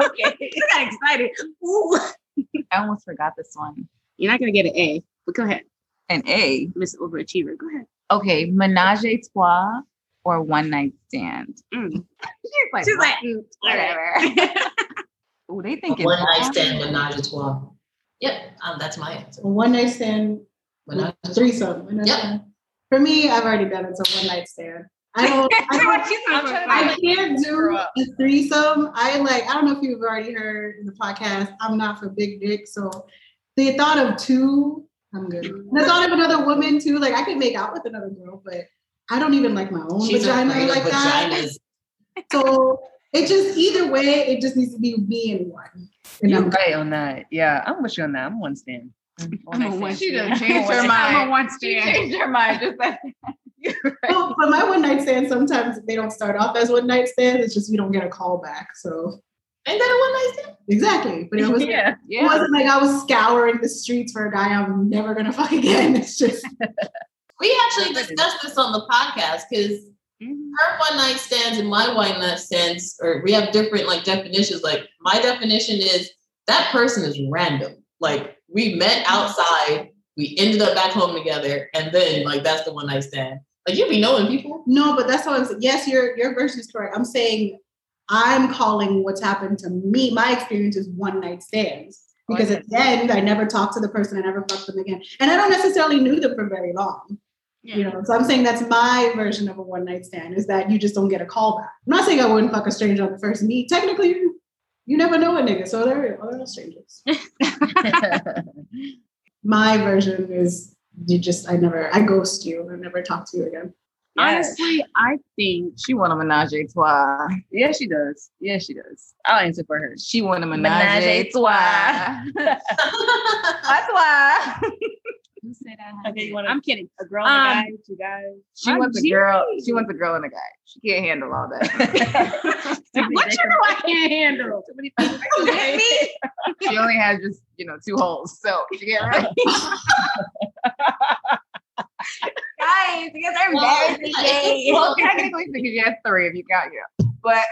okay. You got excited. Ooh. I almost forgot this one. You're not gonna get an A, but go ahead, An A. Miss Overachiever. Go ahead. Okay, menage a trois or one night stand. Mm. She's like, She's like, mm, whatever. Ooh, they think One night stand, menage a trois. Yep, um, that's my answer. One night stand, Menage threesome. one night Yep. stand. For me, I've already done it. So one night stand. I don't. I don't I'm trying I can't do a threesome. I like, I don't know if you've already heard in the podcast, I'm not for big dick. So the thought of two, I'm good. And the thought of another woman too, like I could make out with another girl, but I don't even like my own She's vagina like that. So it just either way, it just needs to be me and one. And You're I'm right on that. Yeah, I'm with you on that. I'm one stand. I'm a one She stand. done changed her I'm mind. a one She changed her mind just like Well, but my one night stand sometimes they don't start off as one night stands. It's just we don't get a call back. So Ain't that a one night stand? exactly. But it was yeah. it yeah. wasn't like I was scouring the streets for a guy I'm never gonna fuck again. It's just We actually discussed this on the podcast because Mhm. her one night stands and my one night stands, or we have different like definitions. Like my definition is that person is random. Like we met outside, we ended up back home together, and then like that's the one night stand. Like you be knowing people. no, but that's what I'm saying. Yes, your your version is correct. I'm saying I'm calling what's happened to me. My experience is one night stands. Because at the end, I never talked to the person, I never fucked them again. And I don't necessarily knew them for very long. You know, so I'm saying that's my version of a one night stand is that you just don't get a call back. I'm not saying I wouldn't fuck a stranger on the first meet. Technically, you, you never know a nigga, so they're, they're all strangers. My version is you just I never I ghost you. I never talk to you again. Honestly, I think She want a menage a trois. Yeah, she does. Yeah, she does. I'll answer for her. She want a menage, Menage a a trois. That's why. who said I okay, you want I'm kidding. A girl Um, and a guy, two guys. She I'm wants a girl. She wants a girl and a guy. She can't handle all that. What you know I can't handle? Hit me. She only has just you know two holes, so she get right. Guys, you guys are Well, embarrassing yeah. Well, technically, because you have three if you count you. But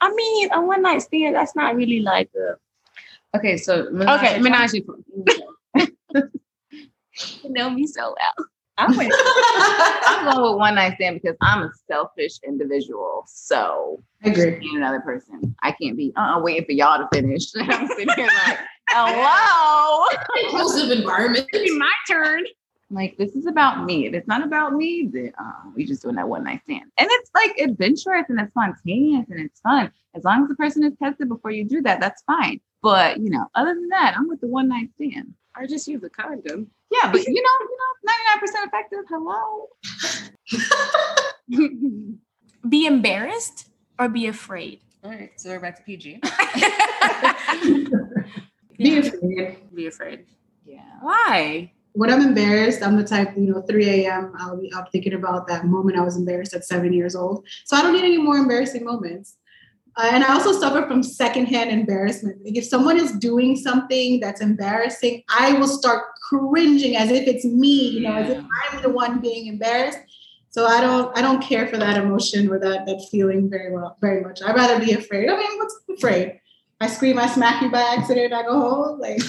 I mean, a one night stand, that's not really like a Okay, so Okay, a menage you know me so well. I'm with I'm going with one night stand because I'm a selfish individual. So I agree. being another person, I can't be uh waiting for y'all to finish. I'm sitting here like, hello. Inclusive environment. It'd be my turn. Like this is about me. If it's not about me, then um, we just doing that one night stand. And it's like adventurous and it's spontaneous and it's fun. As long as the person is tested before you do that, that's fine. But you know, other than that, I'm with the one night stand. I just use a condom. Yeah, but you know, you know, 99% effective. Hello. Be embarrassed or be afraid? All right, so we're back to PG. Be afraid. be afraid. Yeah. Why? When I'm embarrassed, I'm the type, you know, 3 a.m. I'll be up thinking about that moment I was embarrassed at seven years old. So I don't need any more embarrassing moments. Uh, and I also suffer from secondhand embarrassment. Like if someone is doing something that's embarrassing, I will start cringing as if it's me, you know, as if I'm the one being embarrassed. So I don't, I don't care for that emotion or that that feeling very well, very much. I'd rather be afraid. I mean, what's afraid? I scream, I smack you by accident, I go home, like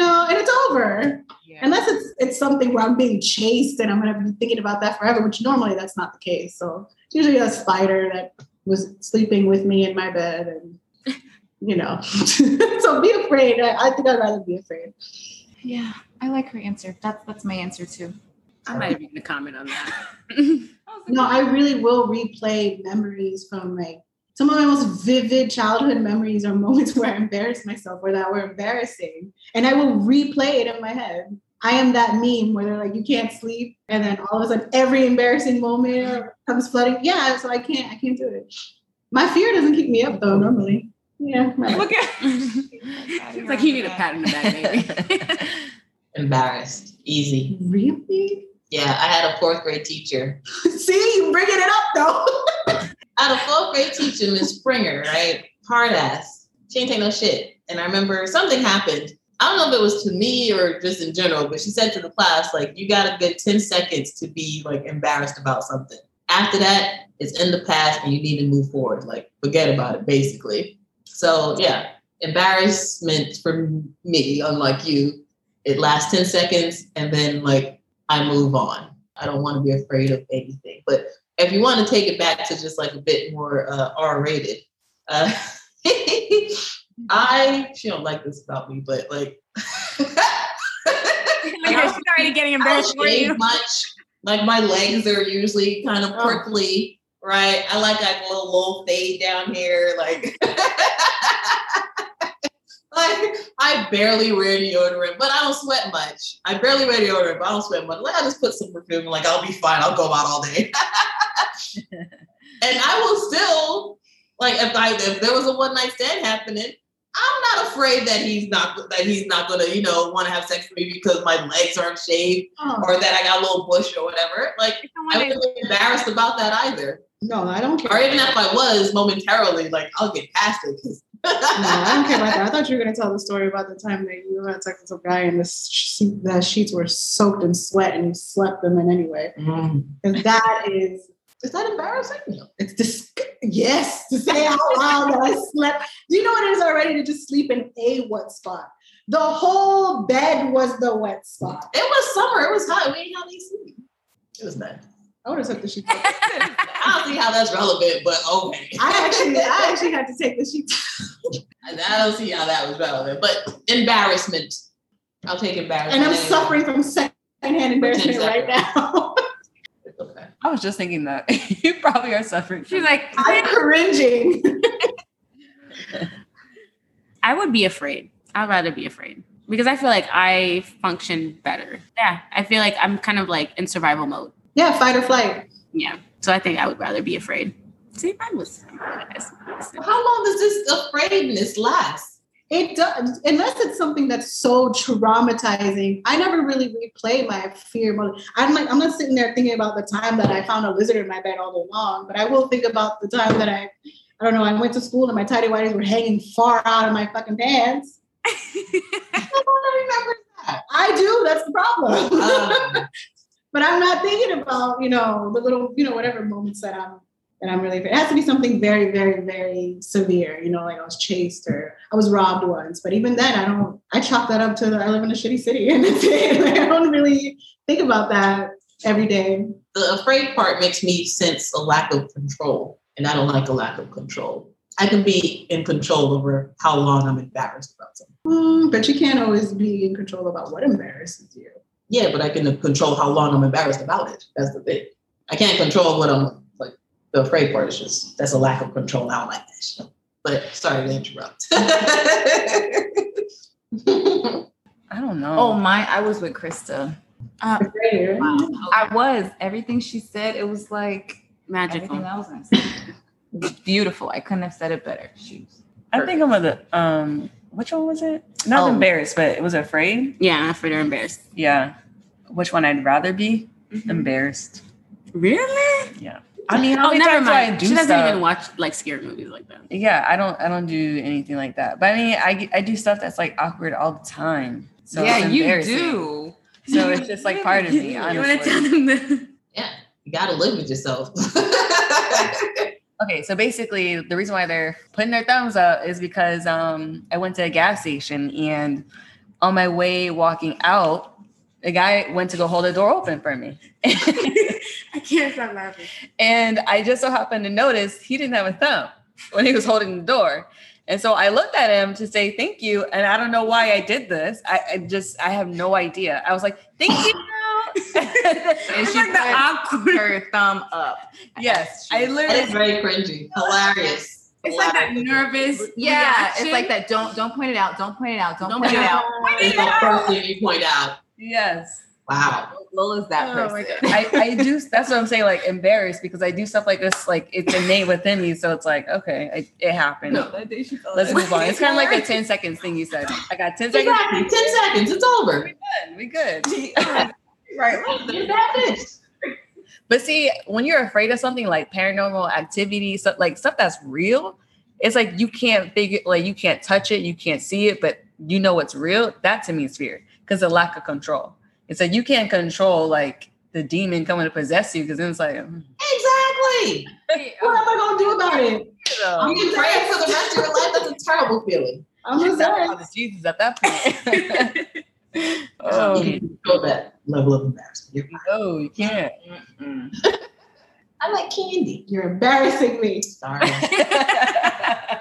I was scared of her. you know, and it's over. Yeah. Unless it's it's something where I'm being chased and I'm gonna be thinking about that forever, which normally that's not the case. So it's usually a spider that was sleeping with me in my bed and you know. so be afraid. I, I think I'd rather be afraid. yeah, I like her answer. That's that's my answer too. I'm not even gonna comment on that. No, I really will replay memories from like some of my most vivid childhood memories are moments where I embarrassed myself or that were embarrassing. And I will replay it in my head. I am that meme where they're like, you can't sleep. And then all of a sudden every embarrassing moment comes flooding. Yeah, so I can't, I can't do it. My fear doesn't keep me up though, normally. Yeah. right. Look at it's like you need a pat in the back, baby. Embarrassed. Easy. Really? Yeah, I had a fourth grade teacher. See, you bringing it up though. Had a fourth grade teacher, Miss Springer, right? Hard ass. She ain't take no shit. And I remember something happened. I don't know if it was to me or just in general, but she said to the class, like, you got a good 10 seconds to be like embarrassed about something. After that, it's in the past and you need to move forward. Like, forget about it, basically. So, yeah, embarrassment for me, unlike you, it lasts 10 seconds and then, like, I move on. I don't want to be afraid of anything. But if you want to take it back to just like a bit more uh, R-rated, uh, I she don't like this about me, but like she's already getting embarrassed for you. much. Like my legs are usually kind of Oh. prickly, right? I like like a little little fade down here, like. Like I barely wear deodorant, but I don't sweat much. I barely wear deodorant, but I don't sweat much. Like I just put some perfume, like I'll be fine. I'll go out all day. and I will still like if I if there was a one night stand happening, I'm not afraid that he's not that he's not gonna you know want to have sex with me because my legs aren't shaved Oh, or that I got a little bush or whatever. Like I someone is- wasn't embarrassed about that either. no, I don't care. Or even if I was momentarily, like I'll get past it. 'cause- No, I don't care about that. I thought you were going to tell the story about the time that you had sex with some guy and the, the sheets were soaked in sweat and you slept them in anyway. Mm. That is, Is that embarrassing? No. it's dis- yes, to say out loud that I slept. Do you know what it is already to just sleep in a wet spot? The whole bed was the wet spot. It was summer. It was hot. We ain't had AC. It was bad. I would have took the sheets. I don't see how that's relevant, but okay. I actually, I actually had to take the sheets. I don't see how that was relevant, but embarrassment. I'll take embarrassment. And I'm anyway. suffering from secondhand embarrassment right now. It's okay. I was just thinking that you probably are suffering. She's like, I'm cringing. I would be afraid. I'd rather be afraid because I feel like I function better. Yeah, I feel like I'm kind of like in survival mode. Yeah, fight or flight. Yeah, so I think I would rather be afraid. See, I was. How long does this afraidness last? It does, unless it's something that's so traumatizing. I never really replay my fear. moment. I'm like, I'm not sitting there thinking about the time that I found a lizard in my bed all day long, but I will think about the time that I, I don't know, I went to school and my tidy whities were hanging far out of my fucking pants. I don't remember that. I do. That's the problem. Um, but I'm not thinking about you know the little you know whatever moments that I'm that I'm really. Afraid. It has to be something very very very severe. You know, like I was chased or I was robbed once. But even then, I don't. I chalk that up to the, I live in a shitty city, and that's it. Like, I don't really think about that every day. the afraid part makes me sense a lack of control, and I don't like a lack of control. I can be in control over how long I'm embarrassed about something. Mm, but you can't always be in control about what embarrasses you. Yeah, but I can control how long I'm embarrassed about it. That's the thing. I can't control what I'm like. The afraid part is just that's a lack of control. I don't like that shit. But sorry to interrupt. I don't know. Oh my! I was with Krista. Afraid, right? I was everything she said. It was like Magical. Everything else is beautiful. I couldn't have said it better. Shoes. I think I'm with the um which one was it? Not Oh. embarrassed, but it was afraid. Yeah, afraid or embarrassed. Yeah. Which one I'd rather be? Mm-hmm. Embarrassed. Really? Yeah. I mean, how Oh, many never times do I mind. do She doesn't stuff? even watch like scary movies like that. Yeah, I don't. I don't do anything like that. But I mean, I I do stuff that's like awkward all the time. So yeah, it's you do. So it's just like part of me. You want to tell them the Yeah, you gotta live with yourself. Okay, so basically, the reason why they're putting their thumbs up is because um, I went to a gas station and on my way walking out, a guy went to go hold the door open for me. I can't stop laughing. And I just so happened to notice he didn't have a thumb when he was holding the door. And so I looked at him to say thank you. And I don't know why I did this. I, I just, I have no idea. I was like, thank you. And she like put awkward. her thumb up. yes, I literally. It's very cringy. Hilarious. It's like that nervous. Yeah, reaction. it's like that. Don't don't point it out. Don't point it out. Don't, Don't point it point it out. It's the first thing you point out. Yes. Wow. Lola's that Oh person. I, I do, that's what I'm saying, like embarrassed because I do stuff like this, like it's innate within me. So it's like, okay, I, it happened. No, that day she Let's move on. It's kind of like the 10 seconds thing you said. I got 10 seconds. Exactly. Ten seconds. It's over. We good. We good. right. Get that. But see, when you're afraid of something like paranormal activity, stuff like stuff that's real, it's like you can't figure, like you can't touch it, you can't see it, but you know it's real. That to me is fear because the lack of control. It's like you can't control like the demon coming to possess you because then it's like, mm, Exactly. What am I gonna do about it? you know, I'm gonna pray for the rest of your life. That's a terrible feeling. I'm you just tell saying. God it's Jesus at that point. oh, You can feel that level of embarrassment. You're fine. no, you can't. Mm-mm. I like candy. You're embarrassing me. Sorry. I,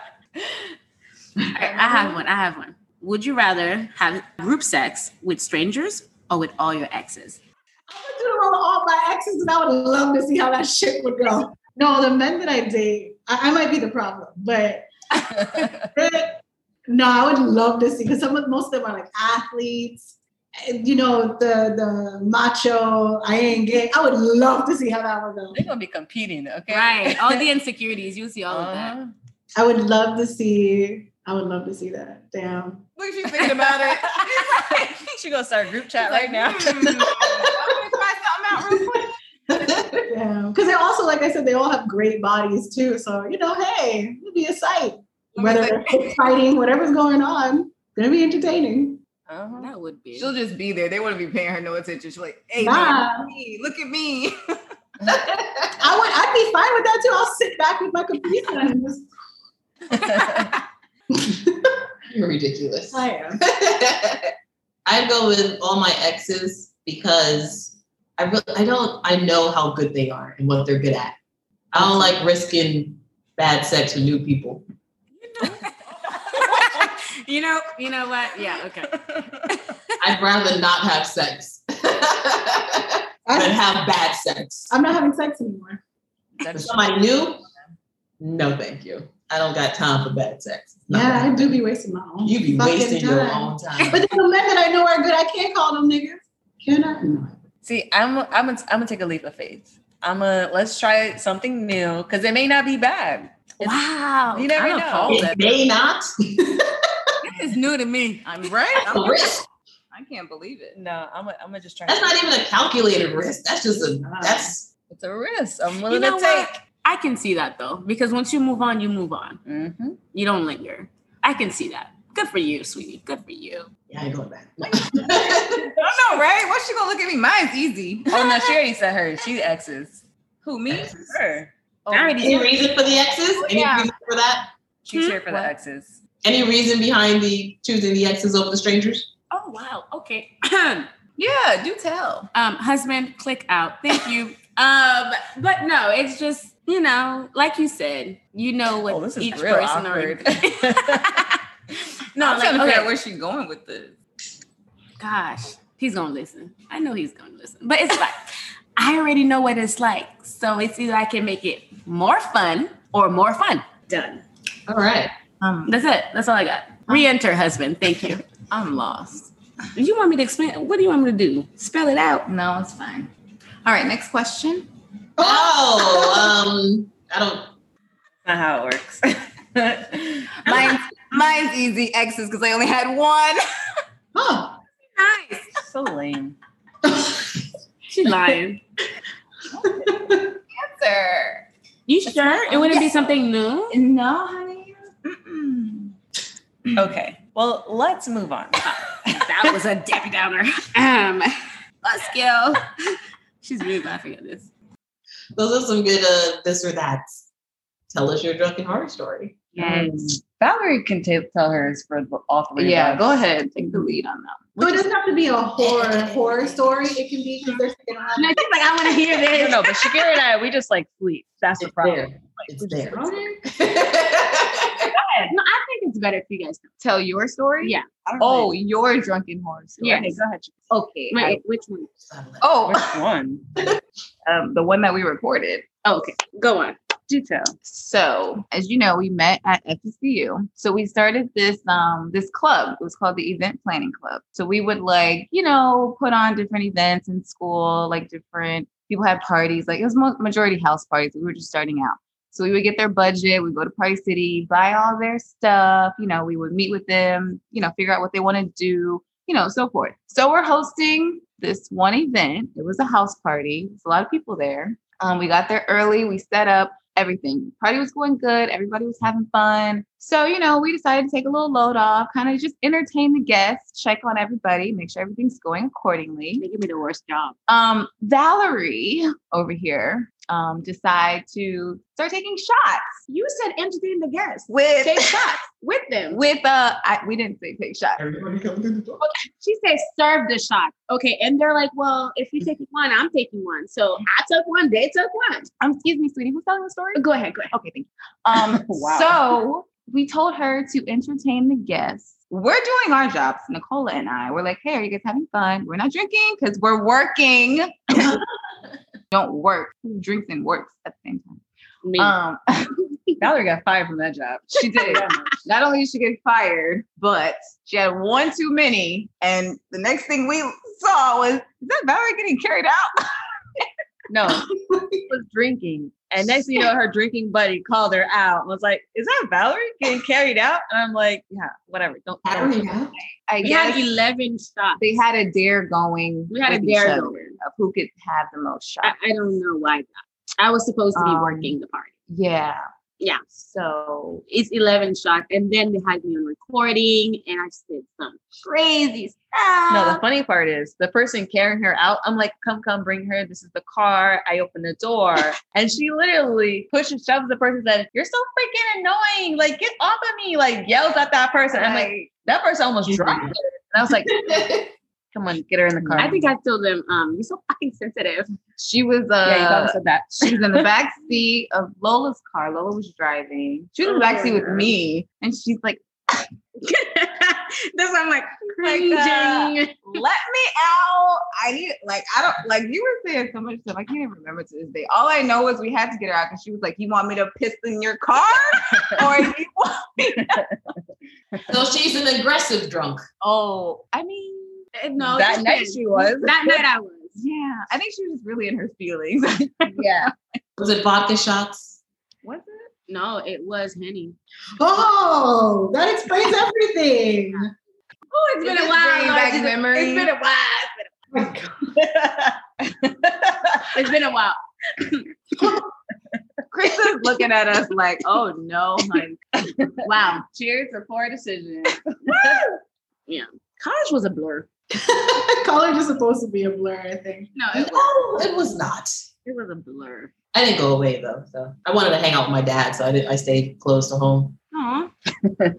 I have one. I have one. Would you rather have group sex with strangers or with all your exes? I'm gonna do it with all my exes, and I would love to see how that shit would go. No, the men that I date, I, I might be the problem, but no, I would love to see because some of most of them are like athletes. and, You know the the macho. I ain't gay. I would love to see how that would go. They're gonna be competing, okay? Right. All the insecurities. You'll see all of that. Uh-huh. I would love to see. I would love to see that. Damn. Look, she's thinking about it. she gonna start a group chat right now. Hmm, I'm gonna try something out real quick. Yeah. Because they also, like I said, they all have great bodies too. So you know, hey, it'll be a sight. Whether they're fighting, whatever's going on, gonna be entertaining. Uh-huh. That would be. She'll just be there. They wouldn't be paying her no attention. She's like, hey, Nah. man, look at me. Look at me. I would. I'd be fine with that too. I'll sit back with my computer and just. You're ridiculous. I am. I'd go with all my exes because I really, I don't I know how good they are and what they're good at. I don't like risking bad sex with new people. you know, you know what? Yeah, okay. I'd rather not have sex than have bad sex. I'm not having sex anymore. With That's somebody new, no, thank you. I don't got time for bad sex. No. Yeah, I do be wasting my own. You be fucking wasting your own time. But then the men that I know are good, I can't call them niggas. Can I? No. See, I'm I'm gonna, I'm gonna take a leap of faith. I'm gonna let's try something new because it may not be bad. It's- Wow. You never I'm know. appalled It at may not. This is new to me. I'm right. That's a risk. I can't believe it. No, I'm gonna, I'm gonna just try. That's not even a calculated risk. That's just a that's It's a risk. I'm You willing know to take. what? I can see that though, because once you move on, you move on. Mm-hmm. You don't linger. I can see that. Good for you, sweetie. Good for you. yeah, I ain't going back. I know, right? What's she gonna look at me? Mine's easy. Oh no, she already said her. She exes. Who me? Her. Oh, I already Any reason for the exes? Any Yeah. reason for that? she's Hmm? here for the What? exes. Any reason behind the choosing the exes over the strangers? Oh wow. Okay. Yeah, do tell. um, husband, click out. Thank you. um, but no, it's just you know, like you said, you know what Oh, this is each real person awkward. are. no, I'm like, trying to figure okay. out where she's going with this. Gosh, he's gonna listen. I know he's gonna listen, but it's like I already know what it's like. So it's either I can make it more fun or more fun. Done. All right. Um, That's it. That's all I got. Re-enter husband. Thank you. I'm lost. You want me to explain? What do you want me to do? Spell it out. No, it's fine. All right, next question. Oh, um, I don't. Not how it works. Mine's mine's easy exes because I only had one. Huh. Nice. so lame. She's lying. Answer. You sure? It wouldn't be something new? No, honey. Mm-mm. Okay. Well, let's move on. That was a Debbie Downer. Um, let's go. She's really laughing at this. Those are some good uh, this or that. Tell us your drunken horror story. Yes. Valerie can ta- tell hers for the- all three. Yeah, go ahead. Take the lead on that. So it doesn't have to be a horror horror story. It can be because there's And I think like I want to hear this. no, but Shakira and I, we just like sleep. That's the problem. there. It's there. No, I think it's better if you guys know. Tell your story. Yeah. Oh, your drunken horror story. Yes. Okay, go ahead. Okay. Wait, I- which one? oh, Which one? um, the one that we recorded. Oh, okay, go on. Do tell. So, as you know, we met at FCU. So we started this um this club. It was called the Event Planning Club. So we would like, you know, put on different events in school, like different people had parties. Like it was majority house parties. We were just starting out. So we would get their budget, we'd go to Party City, buy all their stuff, you know, we would meet with them, you know, figure out what they want to do, you know, so forth. So we're hosting this one event. It was a house party. There's a lot of people there. Um, we got there early, we set up everything. Party was going good, everybody was having fun. So, you know, we decided to take a little load off, kind of just entertain the guests, check on everybody, make sure everything's going accordingly They give me the worst job. um, Valerie over here um, decide to start taking shots You said entertain the guests. with Take shots with them. with uh I, we didn't say take shots. Everybody coming through the door. She said serve the shot. Okay, and they're like, well, if you take one, I'm taking one. So I took one. They took one. Um, excuse me, sweetie, who's telling the story? Go ahead. Go ahead. Okay, thank you. Um, Wow. so we told her to entertain the guests. We're doing our jobs, Nicola and I. We're like, hey, are you guys having fun? We're not drinking because we're working. Don't work. Who drinks and works at the same time? Me. Um, Valerie got fired from that job. She did. Not only did she get fired, but she had one too many. And the next thing we saw was, is that Valerie getting carried out? No, she was drinking. And next thing you know, her drinking buddy called her out and was like, Is that Valerie getting carried out? And I'm like, Yeah, whatever. Don't. Battery now. I we had 11 shots. they had a dare going. We had a dare going. of who could have the most I, shots. I don't know why. That. I was supposed to be Um, working the party. yeah. Yeah. So It's 11 shots. And then they had me on recording and I said some crazy stuff. No, the funny part is the person carrying her out. I'm like, come, come, bring her. This is the car. I open the door, and she literally pushes, shoves the person. Said, "You're so freaking annoying! Like, get off of me!" Like, yells at that person. I'm like, that person almost dropped her, and I was like, come on, get her in the car. I think I told them, um, you're so fucking sensitive. she was uh yeah, you said that. she was in the back seat of Lola's car. Lola was driving. She was in the back seat with me. And she's like, That's why I'm like, Like, uh, let me out. I need like I don't like you were saying so much stuff. I can't even remember to this day. All I know is we had to get her out because she was like, "You want me to piss in your car, or you want me?" So she's an aggressive drunk. Oh, I mean, Uh, no, that night she was. That night I was. yeah. I think she was really in her feelings. yeah. Was it vodka shots? Was it? No, it was Henny. Oh, that explains everything. Oh, it's Is been a while. bringing back It's- memories? It's been a while. It's been a oh while. Chris is looking at us like, "Oh no, honey." Wow. Cheers to pour decision. Yeah. College was a blur. College is supposed to be a blur, I think. No, it was, No, it was not. it was a blur. I didn't go away though. So I wanted to hang out with my dad, so I did. I stayed close to home. Aw.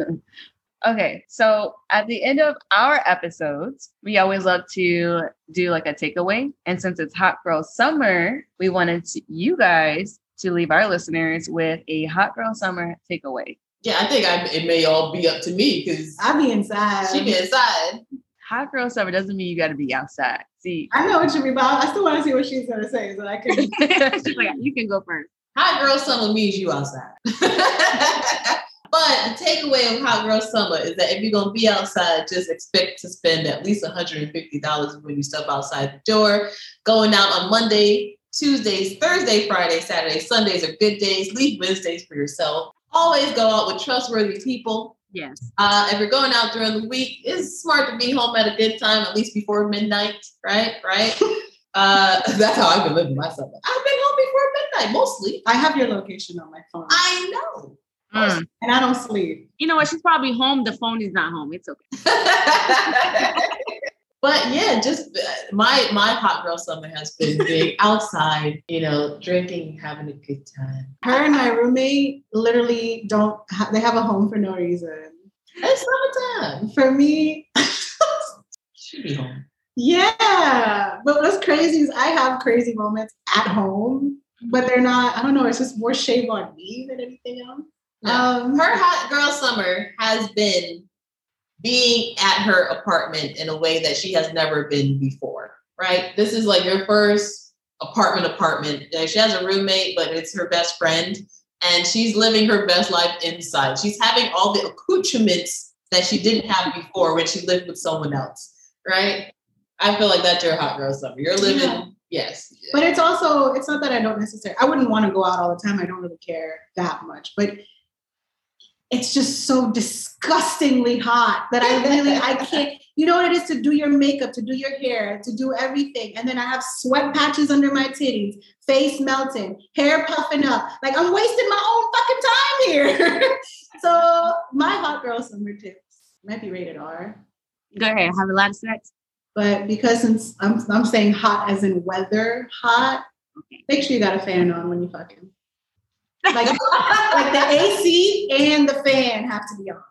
Okay, so at the end of our episodes, we always love to do like a takeaway. And since it's hot girl summer, we wanted to, you guys to leave our listeners with a hot girl summer takeaway. Yeah, I think I, it may all be up to me because I be inside. she be inside. Hot girl summer doesn't mean you got to be outside. See, I know what you mean, but I still want to see what she's gonna say so I can. Like, you can go first. Hot girl summer means you outside. but the takeaway of hot girl summer is that if you're gonna be outside, just expect to spend at least $150 when you step outside the door. Going out on Monday Tuesdays, Thursday, Friday, Saturday, Sundays are good days. Leave Wednesdays for yourself. Always go out with trustworthy people. Yes. Uh, if you're going out during the week, it's smart to be home at a good time, at least before midnight, right? Right. uh, that's how I've been living myself. I've been home before midnight mostly. I have your location on my phone, I know. Mm. and I don't sleep. You know what? She's probably home. The phone is not home. It's okay. but yeah, just uh, my my hot girl summer has been being outside, you know, drinking, having a good time. Her and my roommate literally don't. Ha- they have a home for no reason. It's summertime. For me, Should be home. yeah. But what's crazy is I have crazy moments at home, but they're not. I don't know. It's just more shame on me than anything else. No. Um, Her hot girl summer has been being at her apartment in a way that she has never been before. Right? This is like your first apartment apartment. She has a roommate, but it's her best friend. And she's living her best life inside. She's having all the accoutrements that she didn't have before when she lived with someone else. Right? I feel like that's your hot girl summer. You're living, Yeah. yes. But it's also, it's not that I don't necessarily, I wouldn't want to go out all the time. I don't really care that much. But it's just so disgustingly hot that I really, I can't, you know what it is to do your makeup, to do your hair, to do everything. And then I have sweat patches under my titties, face melting, hair puffing up. Like I'm wasting my own fucking time here. so my hot girl summer tips might be rated R. Go ahead. Have a lot of sex. But because since I'm, I'm saying hot as in weather hot, make sure you got a fan on when you fucking. Like, like the AC and the fan have to be on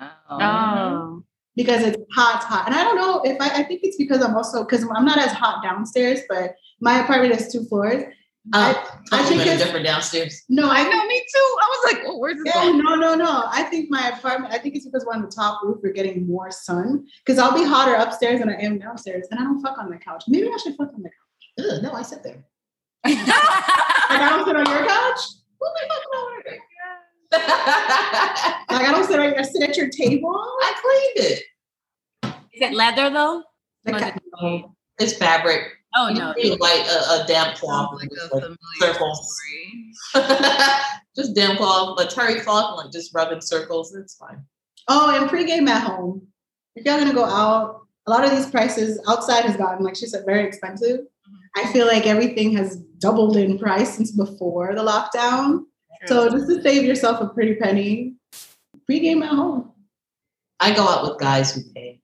oh. oh. because it's hot, hot. And I don't know if I, I think it's because I'm also because I'm not as hot downstairs, but my apartment has two floors. I, Oh, I think it's different downstairs. no, I know. me too. I was like, oh, where's this Yeah, going? no, no, no. I think my apartment. I think it's because we're on the top roof. We're getting more sun. Because I'll be hotter upstairs than I am downstairs, and I don't fuck on the couch. Maybe I should fuck on the couch. Ugh, no, I sit there. Like I don't sit on your couch. Who the fuck know where Like I don't sit on. I sit at your table. I cleaned it. Is it leather though? Like, Or It's fabric. Oh You no. feel like a, a damp cloth. Like a just, circles. just damp cloth, like terry cloth, and like just rubbing circles. It's fine. oh, and pregame at home. If y'all gonna go out, a lot of these prices outside has gotten, like she said, very expensive. Mm-hmm. I feel like everything has doubled in price since before the lockdown. So just to save yourself a pretty penny, pregame at home. I go out with guys who pay.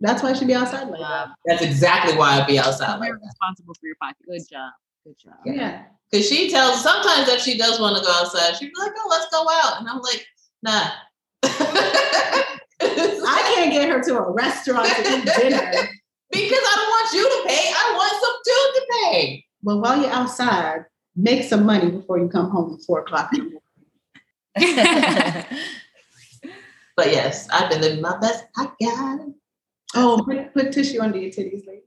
That's why I should be outside like that. That's exactly why I'd be outside You're responsible for your pocket. Good job. Good job. Yeah. Because she tells sometimes that she does want to go outside, she'd be like, "Oh, let's go out," and I'm like, "Nah." I can't get her to a restaurant to eat dinner. because I don't want you to pay. I want some dude to pay. But while you're outside, make some money before you come home at four o'clock in the morning. But yes, I've been living my best. I got it. Oh, put, put tissue under your titties, lady.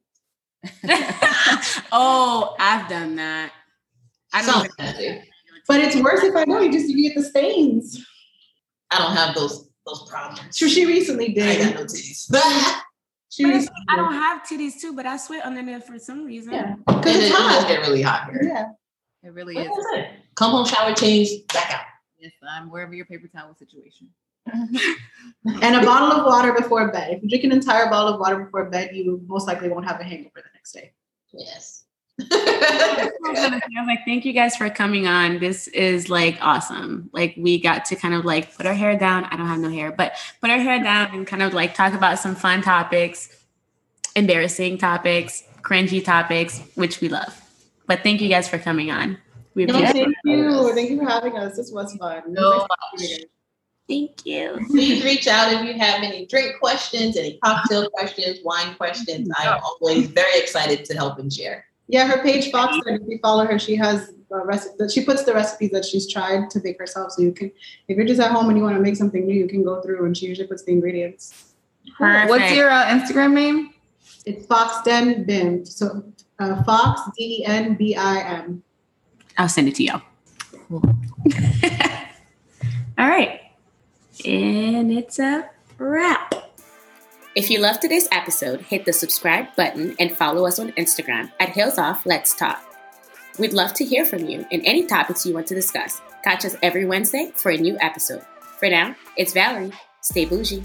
oh, I've done that. I don't Sounds. But it's worse if I know you just you get the stains. I don't have those those problems. So she recently did. I got did. no titties. She But recently I don't have titties too, but I sweat under there for some reason. Yeah. it, Because it does get really hot here. Yeah. It really Like is. Come home, shower, change, back out. Yes, I'm wherever your paper towel situation. And a bottle of water before bed. If you drink an entire bottle of water before bed, you most likely won't have a hangover the next day. Yes. I was gonna say, I was like, thank you guys for coming on. This is like awesome. Like we got to kind of like put our hair down. I don't have no hair, but put our hair down and kind of like talk about some fun topics, embarrassing topics, cringy topics, which we love. But thank you guys for coming on. We No, appreciate thank you. Thank you for having us. This was fun. No. Thank you. Please reach out if you have any drink questions, any cocktail questions, wine questions. I am always very excited to help and share. Yeah, her page Fox. If you follow her, she has a recipe. She puts the recipes that she's tried to make herself. So you can, if you're just at home and you want to make something new, you can go through and she usually puts the ingredients. Perfect. What's your uh, Instagram name? It's Fox Den Bim. So uh, Fox D E N B I M. I'll send it to y'all. All right. And it's a wrap. If you loved today's episode, hit the subscribe button and follow us on Instagram at Heels Off Let's Talk. We'd love to hear from you and any topics you want to discuss. Catch us every Wednesday for a new episode. For now, it's Valerie. Stay bougie.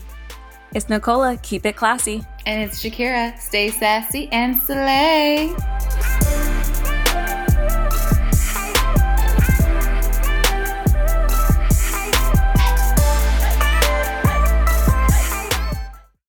It's Nicola. Keep it classy. And it's Shakira. Stay sassy and slay.